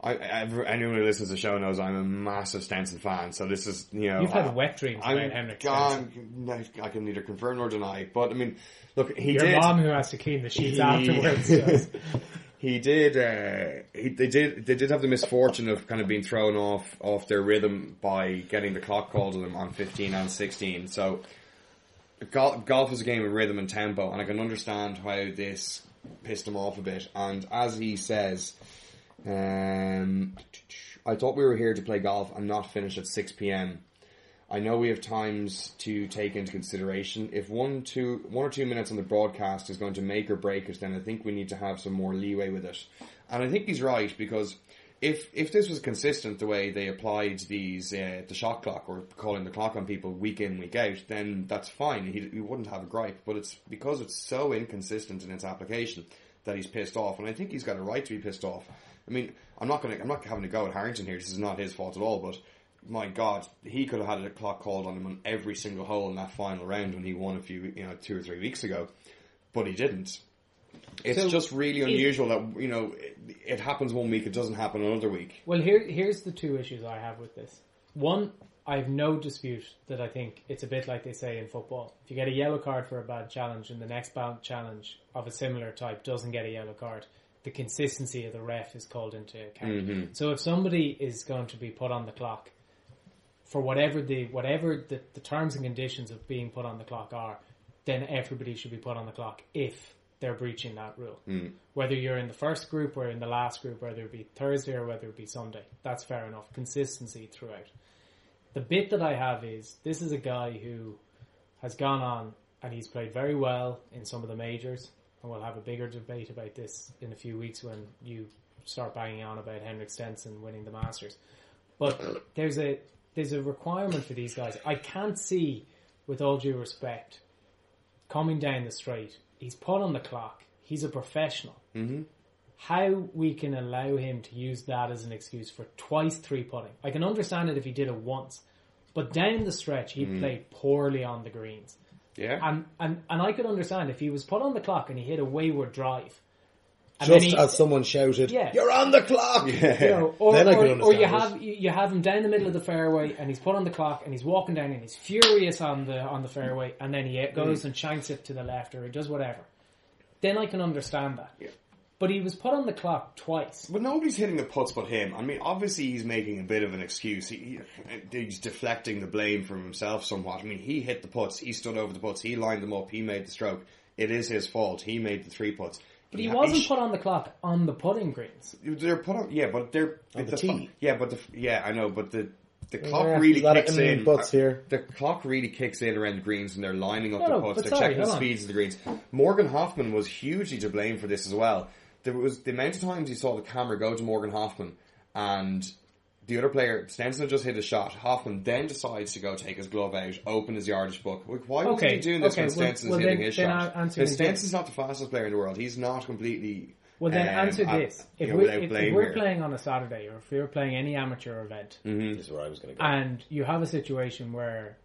I, anyone who listens to the show knows I'm a massive Stenson fan. So this is, you know, You've had I- wet dreams I'm about Henrik Stenson. gone. I can neither confirm nor deny. But I mean, look, he Your did. mom who has to clean the sheets He- afterwards. he did. Uh, he, they did. They did have the misfortune of kind of being thrown off off their rhythm by getting the clock called to them on fifteen and sixteen. So golf, golf is a game of rhythm and tempo, and I can understand how this pissed him off a bit. And as he says, um, I thought we were here to play golf and not finish at six p.m. I know we have times to take into consideration. If one, two, one or two minutes on the broadcast is going to make or break it, then I think we need to have some more leeway with it. And I think he's right because if if this was consistent the way they applied these uh, the shot clock or calling the clock on people week in week out, then that's fine. He, he wouldn't have a gripe. But it's because it's so inconsistent in its application that he's pissed off, and I think he's got a right to be pissed off. I mean, I'm not going I'm not having to go at Harrington here. This is not his fault at all, but my God, he could have had a clock called on him on every single hole in that final round when he won a few, you know, two or three weeks ago, but he didn't. It's So, just really it- unusual that you know it, it happens one week, it doesn't happen another week. Well, here here's the two issues I have with this. One, I have no dispute that I think it's a bit like they say in football. If you get a yellow card for a bad challenge and the next bad challenge of a similar type doesn't get a yellow card, the consistency of the ref is called into account. Mm-hmm. So if somebody is going to be put on the clock for whatever the whatever the, the terms and conditions of being put on the clock are, then everybody should be put on the clock if they're breaching that rule. Mm. Whether you're in the first group or in the last group, whether it be Thursday or whether it be Sunday, that's fair enough. Consistency throughout. The bit that I have is this is a guy who has gone on and he's played very well in some of the majors, and we'll have a bigger debate about this in a few weeks when you start banging on about Henrik Stenson winning the Masters. But there's a there's a requirement for these guys. I can't see, with all due respect, coming down the straight. He's put on the clock. He's a professional. Mm-hmm. How we can allow him to use that as an excuse for twice three putting? I can understand it if he did it once, but down the stretch he played poorly on the greens. Yeah, And, and and I could understand if he was put on the clock and he hit a wayward drive. And Just he- as someone shouted, Yeah. "You're on the clock!" you know, or, Then I could or, can or you understand have you you have him down the middle of the fairway and he's put on the clock and he's walking down and he's furious on the on the fairway and then he goes mm. and shanks it to the left or he does whatever. Then I can understand that. Yeah. But he was put on the clock twice. But nobody's hitting the putts but him. I mean, obviously he's making a bit of an excuse. He, he, he's deflecting the blame from himself somewhat. I mean, he hit the putts. He stood over the putts. He lined them up. He made the stroke. It is his fault. He made the three putts. But he ha- wasn't sh- put on the clock on the putting greens. They're put on. Yeah, but they're On the fu- tee. Yeah, but the yeah, I know, but the the clock Yeah, really a lot of kicks in. butts here. The clock really kicks in around the greens, and they're lining up No, the no, putts. but They're sorry, checking the hold on. speeds of the greens. Morgan Hoffman was hugely to blame for this as well. There was the amount of times you saw the camera go to Morgan Hoffman, and the other player Stenson just hit a shot. Hoffman then decides to go take his glove out, open his yardage book. Like, why wasn't he doing this okay, when well- Stenson's well, hitting then- his then shot? I'll answer Now, this. Stenson's not the fastest player in the world. He's not completely. Well, then um, answer at- this: if, know, we, if, if we're here. playing on a Saturday or if we're playing any amateur event, This is where I was going to go. and you have a situation where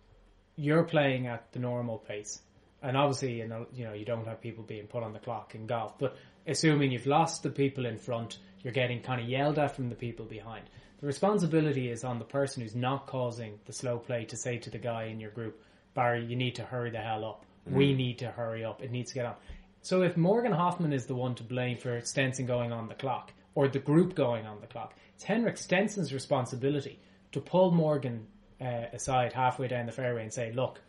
you're playing at the normal pace, and obviously you know you know you don't have people being put on the clock in golf, but assuming you've lost the people in front, you're getting kind of yelled at from the people behind. The responsibility is on the person who's not causing the slow play to say to the guy in your group, Barry, you need to hurry the hell up. We need to hurry up. It needs to get on. So if Morgan Hoffman is the one to blame for Stenson going on the clock, or the group going on the clock, it's Henrik Stenson's responsibility to pull Morgan uh, aside halfway down the fairway and say, look,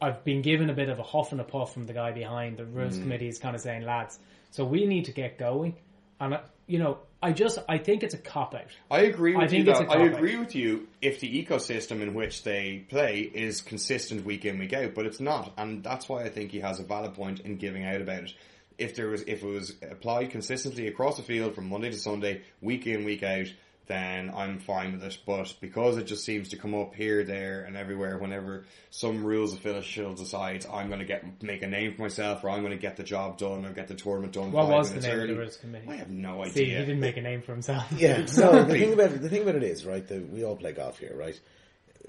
I've been given a bit of a huff and a puff from the guy behind. The rules mm. committee is kind of saying, lads, so we need to get going. And I, you know, I just I think it's a cop out. I agree with I you. it's Though. a I agree with you if the ecosystem in which they play is consistent week in week out, but it's not, and that's why I think he has a valid point in giving out about it. If there was, if it was applied consistently across the field from Monday to Sunday, week in week out, then I'm fine with it. But because it just seems to come up here, there, and everywhere, whenever some rules official decides I'm going to get make a name for myself, or I'm going to get the job done, or get the tournament done. What was the name early, of the rules committee? I have no idea. See, he didn't make a name for himself. Yeah. So the thing about it, the thing about it is right that we all play golf here, right?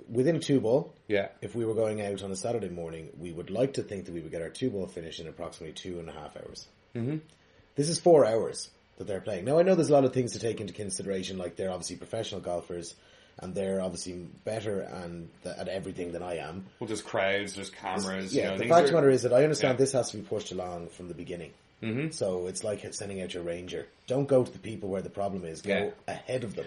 Within two ball, Yeah. if we were going out on a Saturday morning, we would like to think that we would get our two ball finish in approximately two and a half hours. Mm-hmm. This is four hours that they're playing. Now I know there's a lot of things to take into consideration, like they're obviously professional golfers, and they're obviously better and at everything than I am. Well, there's crowds, there's cameras. Yeah, you know, the fact of the matter is that I understand Yeah. this has to be pushed along from the beginning. Mm-hmm. So it's like sending out your ranger. Don't go to the people where the problem is. Go Yeah. ahead of them.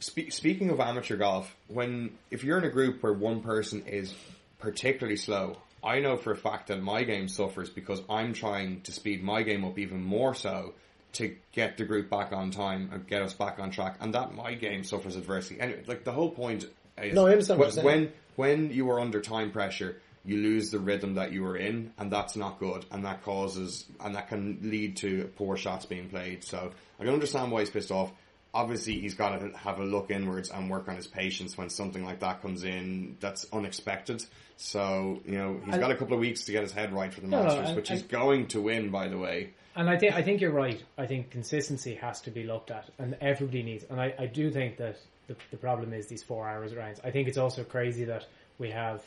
Spe- speaking of amateur golf, when if you're in a group where one person is particularly slow, I know for a fact that my game suffers because I'm trying to speed my game up even more so to get the group back on time and get us back on track, and that my game suffers adversity. Anyway, like the whole point is No, I understand when, when when you are under time pressure, you lose the rhythm that you were in, and that's not good, and that causes and that can lead to poor shots being played. So I can understand why he's pissed off. Obviously, he's got to have a look inwards and work on his patience when something like that comes in that's unexpected. So you know he's I- got a couple of weeks to get his head right for the No, no, Masters, I- which he's going to win, by the way. And I think I think you're right. I think consistency has to be looked at, and everybody needs. And I, I do think that the, the problem is these four hours rounds. I think it's also crazy that we have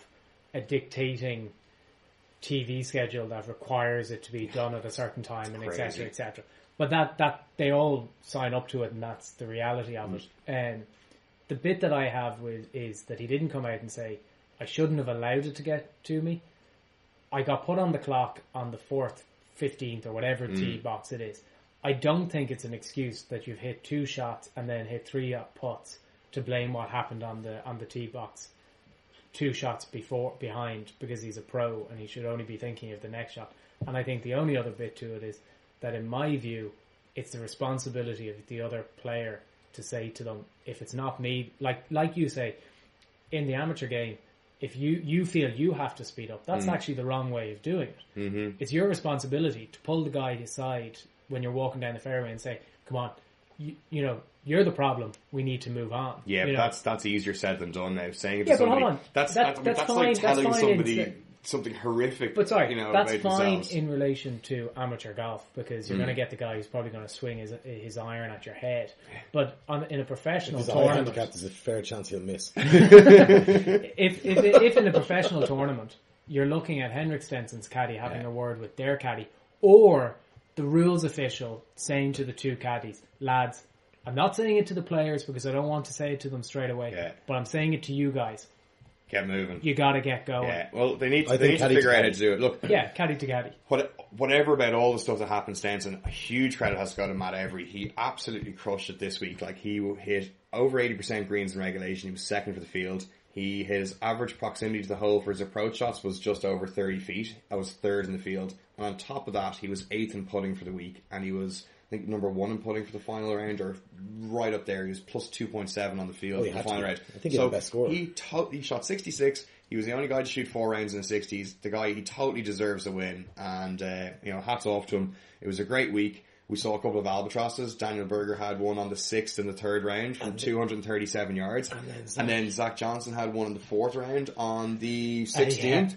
a dictating TV schedule that requires it to be done at a certain time, and etc. etc. But that that they all sign up to it, and that's the reality of hmm. it. And the bit that I have with is that he didn't come out and say I shouldn't have allowed it to get to me. I got put on the clock on the fourth, fifteenth, or whatever tee mm. box it is. I don't think it's an excuse that you've hit two shots and then hit three up putts to blame what happened on the on the tee box two shots before behind because he's a pro and he should only be thinking of the next shot. And I think the only other bit to it is that in my view, it's the responsibility of the other player to say to them, if it's not me, like like you say, in the amateur game, if you, you feel you have to speed up, that's actually the wrong way of doing it. Mm-hmm. It's your responsibility to pull the guy aside when you're walking down the fairway and say, "Come on, you, you know you're the problem. We need to move on." Yeah, You know? that's that's easier said than done now. Saying it to Yeah, but hold somebody, that's That- mean, that's that's fine, like that's telling fine somebody something horrific. But sorry, you know, that's about fine themselves. in relation to amateur golf because you're mm. going to get the guy who's probably going to swing his his iron at your head. But on, in a professional Because I tournament, handicap, there's a fair chance he'll miss. if, if if in a professional tournament you're looking at Henrik Stenson's caddy having Yeah. a word with their caddy, or the rules official saying to the two caddies, lads, I'm not saying it to the players because I don't want to say it to them straight away, Yeah. but I'm saying it to you guys. Get moving. You got to get going. yeah, well, they need to, I they need to figure to out how to do it. Look, Yeah, caddy to caddy. what, whatever about all the stuff that happened, Stenson, a huge credit has to go to Matt Every. He absolutely crushed it this week. Like he hit over 80% greens in regulation. He was second for the field. He his average proximity to the hole for his approach shots was just over 30 feet. That was third in the field. And on top of that, he was eighth in putting for the week, and he was I think number one in putting for the final round, or right up there. He was plus 2.7 on the field Oh, he the final be. round. I think he's so the best scorer. He to- he shot 66. He was the only guy to shoot four rounds in the 60s. The guy, he totally deserves the win. And, uh, you know, hats off to him. It was a great week. We saw a couple of albatrosses. Daniel Berger had one on the sixth in the third round from 237 yards. And then, Zach Johnson had one in the fourth round on the 16th.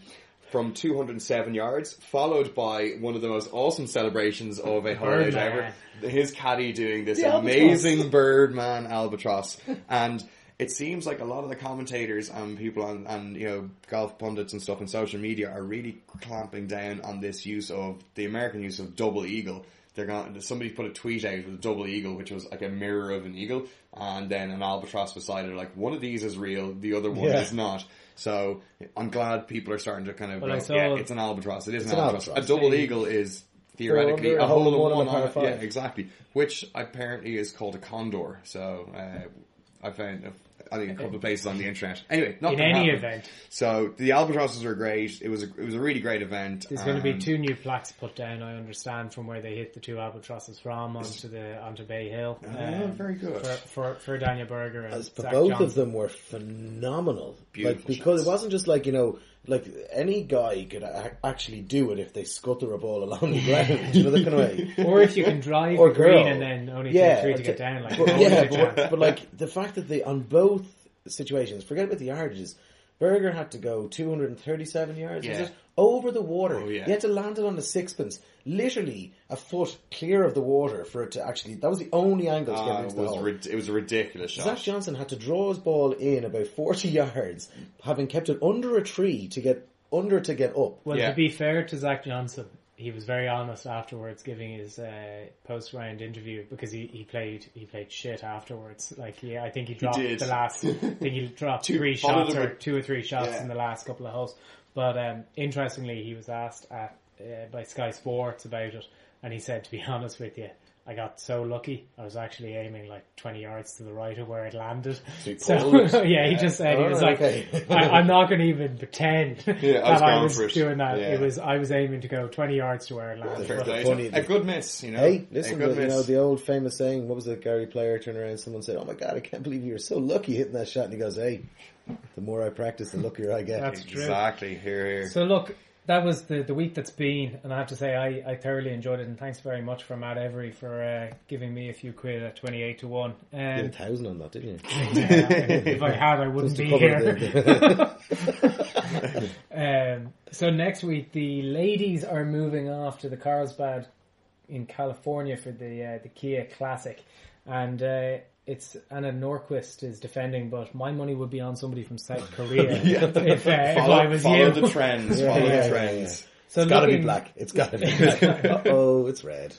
From 207 yards, followed by one of the most awesome celebrations of a oh, holiday Birdman. ever. His caddy doing this The amazing Birdman albatross. And it seems like a lot of the commentators and people on, and, you know, golf pundits and stuff on social media are really clamping down on this use of, the American use of double eagle. They're going, somebody put a tweet out with a double eagle, which was like a mirror of an eagle, and then an albatross beside it. Like, one of these is real, the other one Yeah. is not. So, I'm glad people are starting to kind of Well, go, saw- yeah, it's an albatross. It is an an albatross. albatross. A double The- eagle is theoretically a a hole hole in in one one on a on Yeah, exactly. Which apparently is called a condor. So uh, I found I think a couple of places on the internet. Anyway, not In any happen. event. So the albatrosses were great. It was a, it was a really great event. There's going to be um, two new plaques put down. I understand from where they hit the two albatrosses from onto the onto Bay Hill. Oh, very um, good. for for, for Daniel Berger and As- but Zach both Johnson. of them were phenomenal. Beautiful like because shots. it wasn't just like you know, like any guy could a- actually do it if they scutter a ball along the ground. you know that kind of way. Or if you can drive Or the green girl. and then only Yeah, take three to ta- get down. Like But, yeah, but, but like the fact that they on both situations, forget about the yardages. Berger had to go 237 yards, was Yeah. It? Over the water. Oh, yeah. He had to land it on the sixpence, literally a foot clear of the water for it to actually. That was the only angle to get Ah, into it the was hole. rid- it was a ridiculous shot. Zach. Johnson had to draw his ball in about 40 yards, having kept it under a tree to get under to get up. Well, Yeah. to be fair to Zach Johnson, he was very honest afterwards, giving his uh, post round interview because he, he played he played shit afterwards. Like yeah, I think he dropped did. the last. I think he dropped Two- three shots or two or three shots Yeah. in the last couple of holes. But um, interestingly, he was asked at, uh, by Sky Sports about it, and he said, "To be honest with you." I got so lucky. I was actually aiming like 20 yards to the right of where it landed. he So, it. yeah, he just said, he Oh, was like, okay. I, I'm not going to even pretend Yeah, I that I was for it. doing that. Yeah. It was I was aiming to go 20 yards to where it landed. Fair But- funny- A good miss, you know. Hey, listen, good the, you know the old famous saying. What was it? Gary Player turned around. Someone said, "Oh my god, I can't believe you were so lucky hitting that shot." And he goes, "Hey, the more I practice, the luckier I get." That's true. exactly. Here, here. So look, that was the, the week that's been, and I have to say I, I thoroughly enjoyed it, and thanks very much for Matt Every for uh, giving me a few quid at 28 to 1. You had a Um, thousand on that, didn't you? if I had, I wouldn't be here. Um, so next week, the ladies are moving off to the Carlsbad in California for the uh, the Kia Classic, and uh, it's Anna Nordqvist is defending, but my money would be on somebody from South Korea if, uh, if I follow was follow the trends. Follow yeah, the yeah, trends. So It's got to be black. It's got to be black. oh, it's red.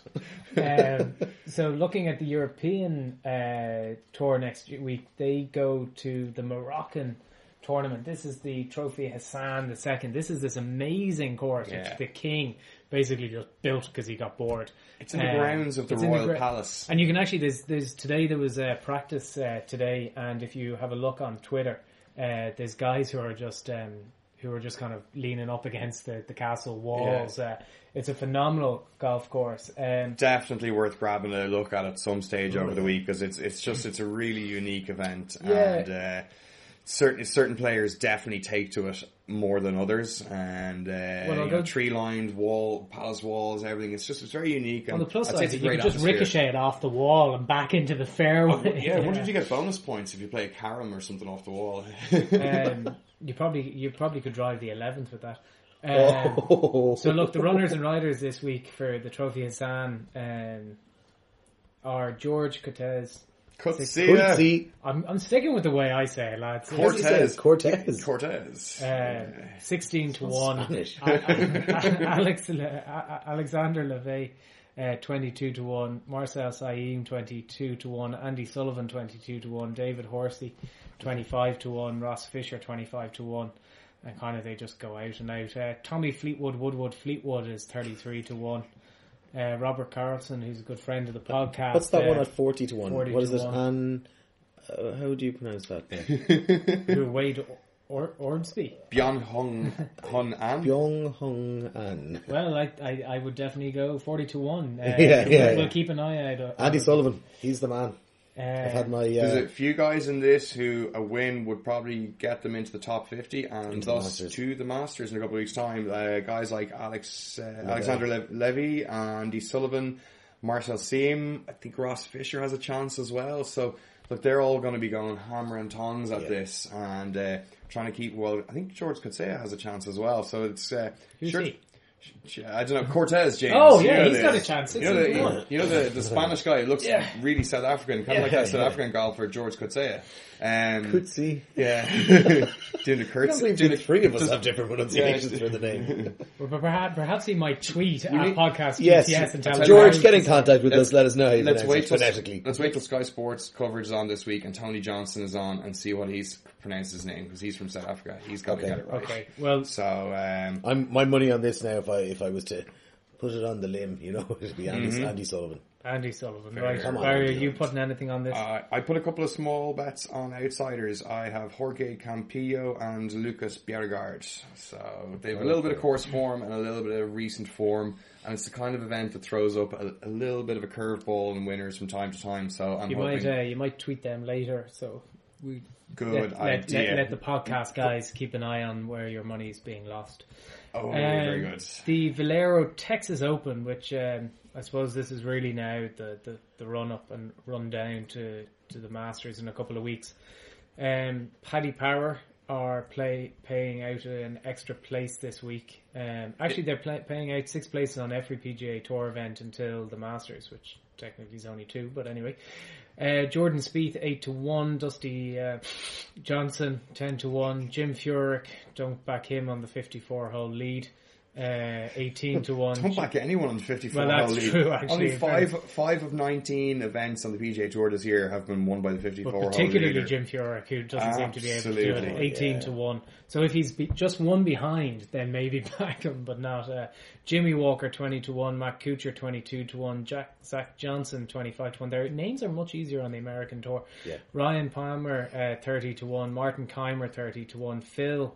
um, so looking at the European uh, tour next week, they go to the Moroccan tournament. This is the Trophy Hassan II. This is this amazing course Yeah. which the king basically just built because he got bored. It's in the Um, grounds of the Royal gra- Palace. And you can actually there's there's today there was a practice uh, today, and if you have a look on Twitter, uh, there's guys who are just um, who are just kind of leaning up against the, the castle walls. Uh, it's a phenomenal golf course. Um, Definitely worth grabbing a look at at some stage over the week because it's it's just it's a really unique event Yeah. and uh, certain certain players definitely take to it more than others and uh, I'll you know, tree lined wall palace walls everything it's just it's very unique on and the plus side, you can just ricochet it off the wall and back into the fairway. yeah, wonder if you get bonus points if you play a carom or something off the wall. um, you probably you probably could drive the eleventh with that. Um, Oh. So look, the runners and riders this week for the Trophy Hassan um, are George Cortez. Could Six- see Could ya. see I'm, I'm sticking with the way I say it, lads. How's he say it? Cortez. Cortez. Uh, 16 to 1. Spanish. Alex, Le- A- A- Alexander Levy, uh, 22 to 1. Marcel Siem, 22 to 1. Andy Sullivan, 22 to 1. David Horsey, 25 to 1. Ross Fisher, 25 to 1. And kind of they just go out and out. Uh, Tommy Fleetwood, Woodwood Fleetwood is 33 to 1. Uh, Robert Karlsson, who's a good friend of the podcast. What's that uh, one at 40 to 1? 40 what is to it? 1. An, uh, how do you pronounce that? who Wade or- Ormsby. Byung Hung Hun An. Byung Hung An. Well, I, I I would definitely go forty to one. Uh, Yeah, we'll, yeah, we'll yeah. keep an eye out. Andy. Sullivan. He's the man. Uh, I've had my. There's Uh, a few guys in this who a win would probably get them into the top 50 and Into the thus Masters. to the Masters in a couple of weeks' time. Uh, guys like Alex uh, Alexander Le- Levy, Andy Sullivan, Marcel Siem, I think Ross Fisher has a chance as well. So, look, they're all going to be going hammer and tongs at Yeah. this and uh, trying to keep, well, I think George Coetzee has a chance as well. So it's, uh, Who's sure- he? I don't know, Cortez, James. Oh, You yeah, know he's the- got a chance. You know, the, you know the, the Spanish guy who looks Yeah. really South African, kind of like Yeah, that South yeah. African golfer, George Coetzee. Um, could yeah. doing the I can't curtsy. doing the the, three of us does- have different pronunciations for the name. Well, but perhaps, perhaps he might tweet at need- podcast yes, GTS and tell George, get in contact with Let's- Let us know how you Let's pronounce wait, it till, phonetically. let's wait till Sky Sports coverage is on this week and Tony Johnstone is on and see what he's pronounced his name because he's from South Africa. He's got to Okay. get it right. Okay, well, So, um, I'm my money on this now. If I if I was to put it on the limb, you know, it'd be Andy, Mm-hmm. Andy Sullivan. Andy Sullivan, Fair. right? Come on, Barry, are you putting anything on this? Uh, I put a couple of small bets on outsiders. I have Jorge Campillo and Lucas Bjerregaard. So they have a little bit of course form and a little bit of recent form, and it's the kind of event that throws up a, a little bit of a curveball and winners from time to time. So I'm you hoping might uh, you might tweet them later, so we good let, let, idea. let, let the podcast guys keep an eye on where your money is being lost. oh, Um, very good. The Valero Texas Open, which um, I suppose this is really now the, the, the run up and run down to, to the Masters in a couple of weeks. Um, Paddy Power are play paying out an extra place this week. Um, actually, they're play, paying out six places on every PGA Tour event until the Masters, which technically is only two, but anyway. Uh, Jordan Spieth eight to one, Dusty uh, Johnson ten to one, Jim Furyk don't back him on the fifty four hole lead, uh, eighteen to one. Don't back anyone on the 54 Well, that's hole lead. true, actually, Only in five five of 19 events on the PGA Tour this year have been won by the 54 But particularly leader. Jim Furyk, who doesn't seem to be able to do it. 18 yeah. to 1. So if he's be- just one behind, then maybe back him, but not. Uh, Jimmy Walker 20 to 1, Matt Kuchar 22 to 1, Jack, Zach Johnson 25 to 1. Their names are much easier on the American Tour. Yeah. Ryan Palmer uh, 30 to 1, Martin Kaymer 30 to 1, Phil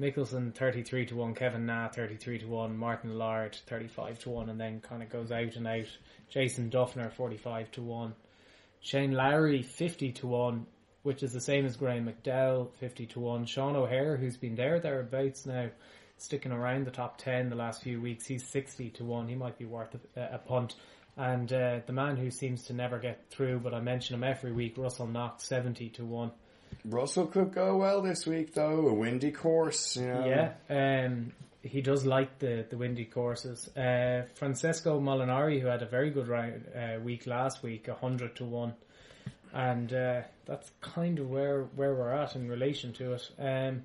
Mickelson 33 to 1, Kevin Na 33 to 1, Martin Laird 35 to 1, and then kind of goes out and out. Jason Dufner 45 to 1. Shane Lowry 50 to 1, which is the same as Graham McDowell 50 to 1. Sean O'Hair, who's been there thereabouts now, sticking around the top 10 the last few weeks, he's 60 to 1. He might be worth a, a punt. And uh, the man who seems to never get through, but I mention him every week, Russell Knox 70 to 1. Russell could go well this week, though. A windy course, you know. Yeah, um, he does like the, the windy courses. Uh, Francesco Molinari, who had a very good round, uh, week last week, hundred to one, and uh, that's kind of where where we're at in relation to it. Um,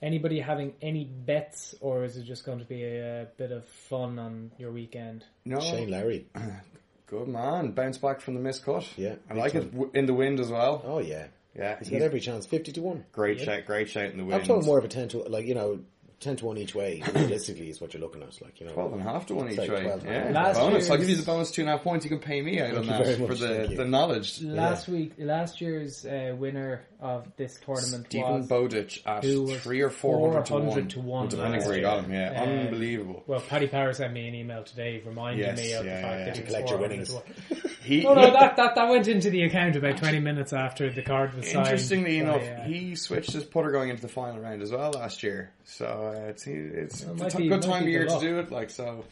anybody having any bets, or is it just going to be a, bit of fun on your weekend? No, Shane Lowry. good man. Bounce back from the miscut. Yeah, I like time. it in the wind as well. Oh yeah, Yeah, he's he's got every chance. Fifty to one. great Yeah. shout, great shout in the wind. I'm talking more of a ten to like you know ten to one each way. Realistically, is what you're looking at. Like you know, Twelve and a half to one It's each way. 12 and a Yeah, half. Last bonus. I'll give you the bonus two and a half points. You can pay me out Thank on that for the, the knowledge. Last week, last year's uh, winner of this tournament Steven was Bowditch at three or four hundred to 400 one. to one depending last where you got him. Yeah, Uh, unbelievable. Well, Paddy Power sent me an email today reminding Yes, me of yeah, the fact yeah. that To he was collect your 400 winnings. to one. He, No, no, that, that that went into the account about twenty minutes after the card was signed. Interestingly by, enough, uh, he switched his putter going into the final round as well last year. So uh, it's it's Well, a might be- good time of year to do it. Like so.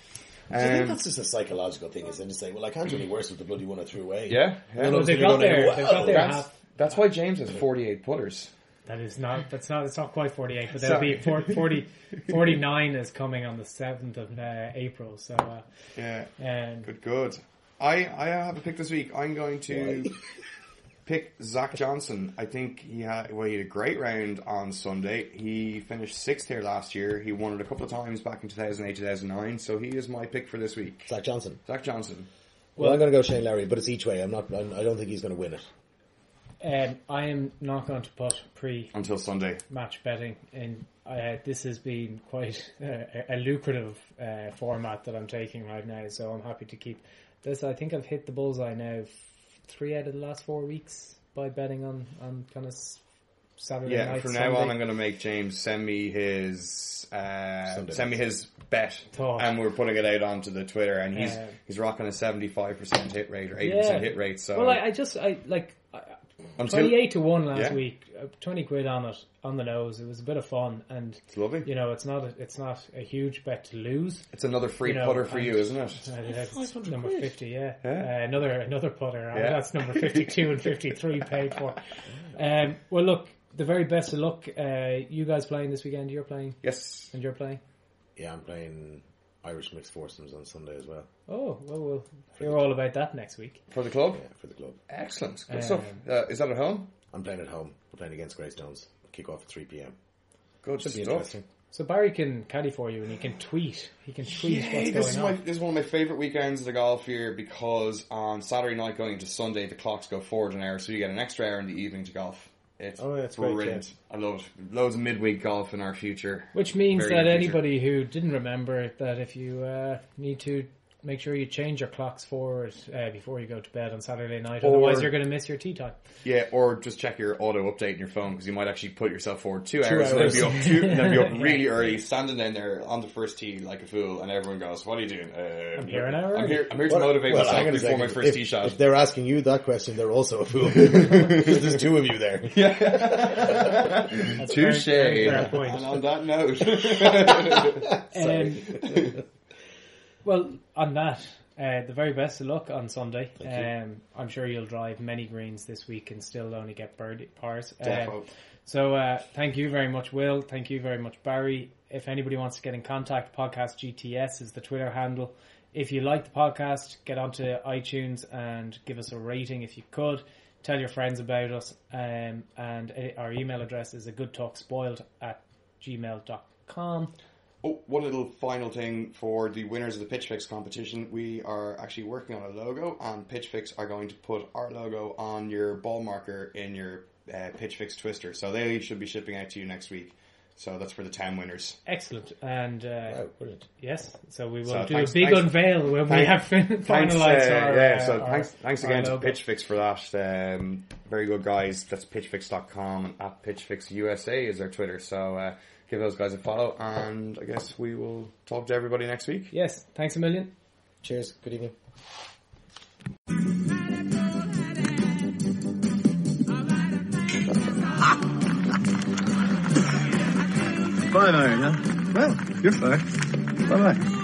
I think Um, that's just a psychological thing. Is then to say, well, I can't do any worse with the bloody one I threw away. yeah, yeah. No, no, they've you're got going, their, "Wow." they've got their that's, half. that's why James has 48 putters. That is not. That's not. It's not quite forty-eight, but there'll be four- 40, 49 is coming on the seventh of uh, April. So, uh, Yeah, um, good, good. I I have a pick this week. I'm going to pick Zach Johnson. I think he had well, he had a great round on Sunday. He finished sixth here last year. He won it a couple of times back in 2008, 2009. So he is my pick for this week. Zach Johnson. Zach Johnson. Well, I'm going to go Shane Lowry, but it's each way. I'm not. I'm, I don't think he's going to win it. um, I am not going to put pre until Sunday. match betting and uh, this has been quite uh, a- a lucrative uh, format that I'm taking right now so I'm happy to keep this I think I've hit the bullseye now three out of the last four weeks by betting on, on kind of s- Saturday Yeah, night from now on, I'm going to make James send me his uh, send me his bet, Thought. and we're putting it out onto the Twitter, and he's Uh, he's rocking a 75 percent hit rate or 80 Yeah. percent hit rate. So well I, I just I like I, until 28 to 1 last Yeah. week uh, 20 quid on it on the nose it was a bit of fun and it's lovely. you know it's not a, it's not a huge bet to lose It's another free you know, putter for you, isn't it? Uh, that's 500 number quid. fifty, yeah. Yeah. Uh, another another putter. Uh, Yeah. That's number fifty-two and fifty-three paid for. Um, well, look, the very best of luck. Uh, you guys playing this weekend? You're playing, Yes. and you're playing. Yeah, I'm playing Irish mixed foursomes on Sunday as well. Oh, well, we'll hear all about that next week. For the club? Yeah, for the club. Excellent. Good Um, stuff. Uh, is that at home? I'm playing at home. We're playing against Greystones. Kick off at 3 p.m. Good Should be stuff. interesting. So Barry can caddy for you, and he can tweet. He can tweet Yay, what's this is my on. this is one of my favourite weekends of the golf year because on Saturday night going into Sunday the clocks go forward an hour, so you get an extra hour in the evening to golf. It's Oh, great, brilliant. I love it. Loads of midweek golf in our future. Which means Very that future. anybody who didn't remember that if you uh, need to make sure you change your clocks forward uh, before you go to bed on Saturday night, Or- otherwise you're going to miss your tea time. Yeah, or just check your auto update in your phone because you might actually put yourself forward two, Two hours, and then be up, two, then be up Yeah. really early, standing down there on the first tee like a fool, and everyone goes, "What are you doing?" Uh, I'm here an hour I'm here. I'm here to Well, motivate well, myself hang on a before my first if, tee shot. If they're asking you that question, they're also a fool. Because there's two of you there. That's Touche. very- very fair point. And on that note, Um, well, on that, uh, the very best of luck on Sunday. Um, I'm sure you'll drive many greens this week and still only get birdie pars. Um, so uh, thank you very much, Will. Thank you very much, Barry. If anybody wants to get in contact, podcast GTS is the Twitter handle. If you like the podcast, get onto iTunes and give us a rating if you could. Tell your friends about us. Um, and uh, our email address is a good talk spoiled at gmail.com. Oh, one little final thing for the winners of the Pitch Fix competition. We are actually working on a logo, and Pitch Fix are going to put our logo on your ball marker in your uh, Pitch Fix twister. So they should be shipping out to you next week. So that's for the 10 winners. Excellent. And uh, Wow, brilliant. yes, so we will So do thanks- a big thanks- unveil when we have finalized uh, our. yeah, uh, so our- thanks, thanks again to logo. Pitch Fix for that. Um, very good guys. That's pitchfix.com and at pitchfixusa is our Twitter. So uh, give those guys a follow, and I guess we will talk to everybody next week. Yes, thanks a million. Cheers. Good evening. Five iron, huh? Well, you're fine. Bye bye.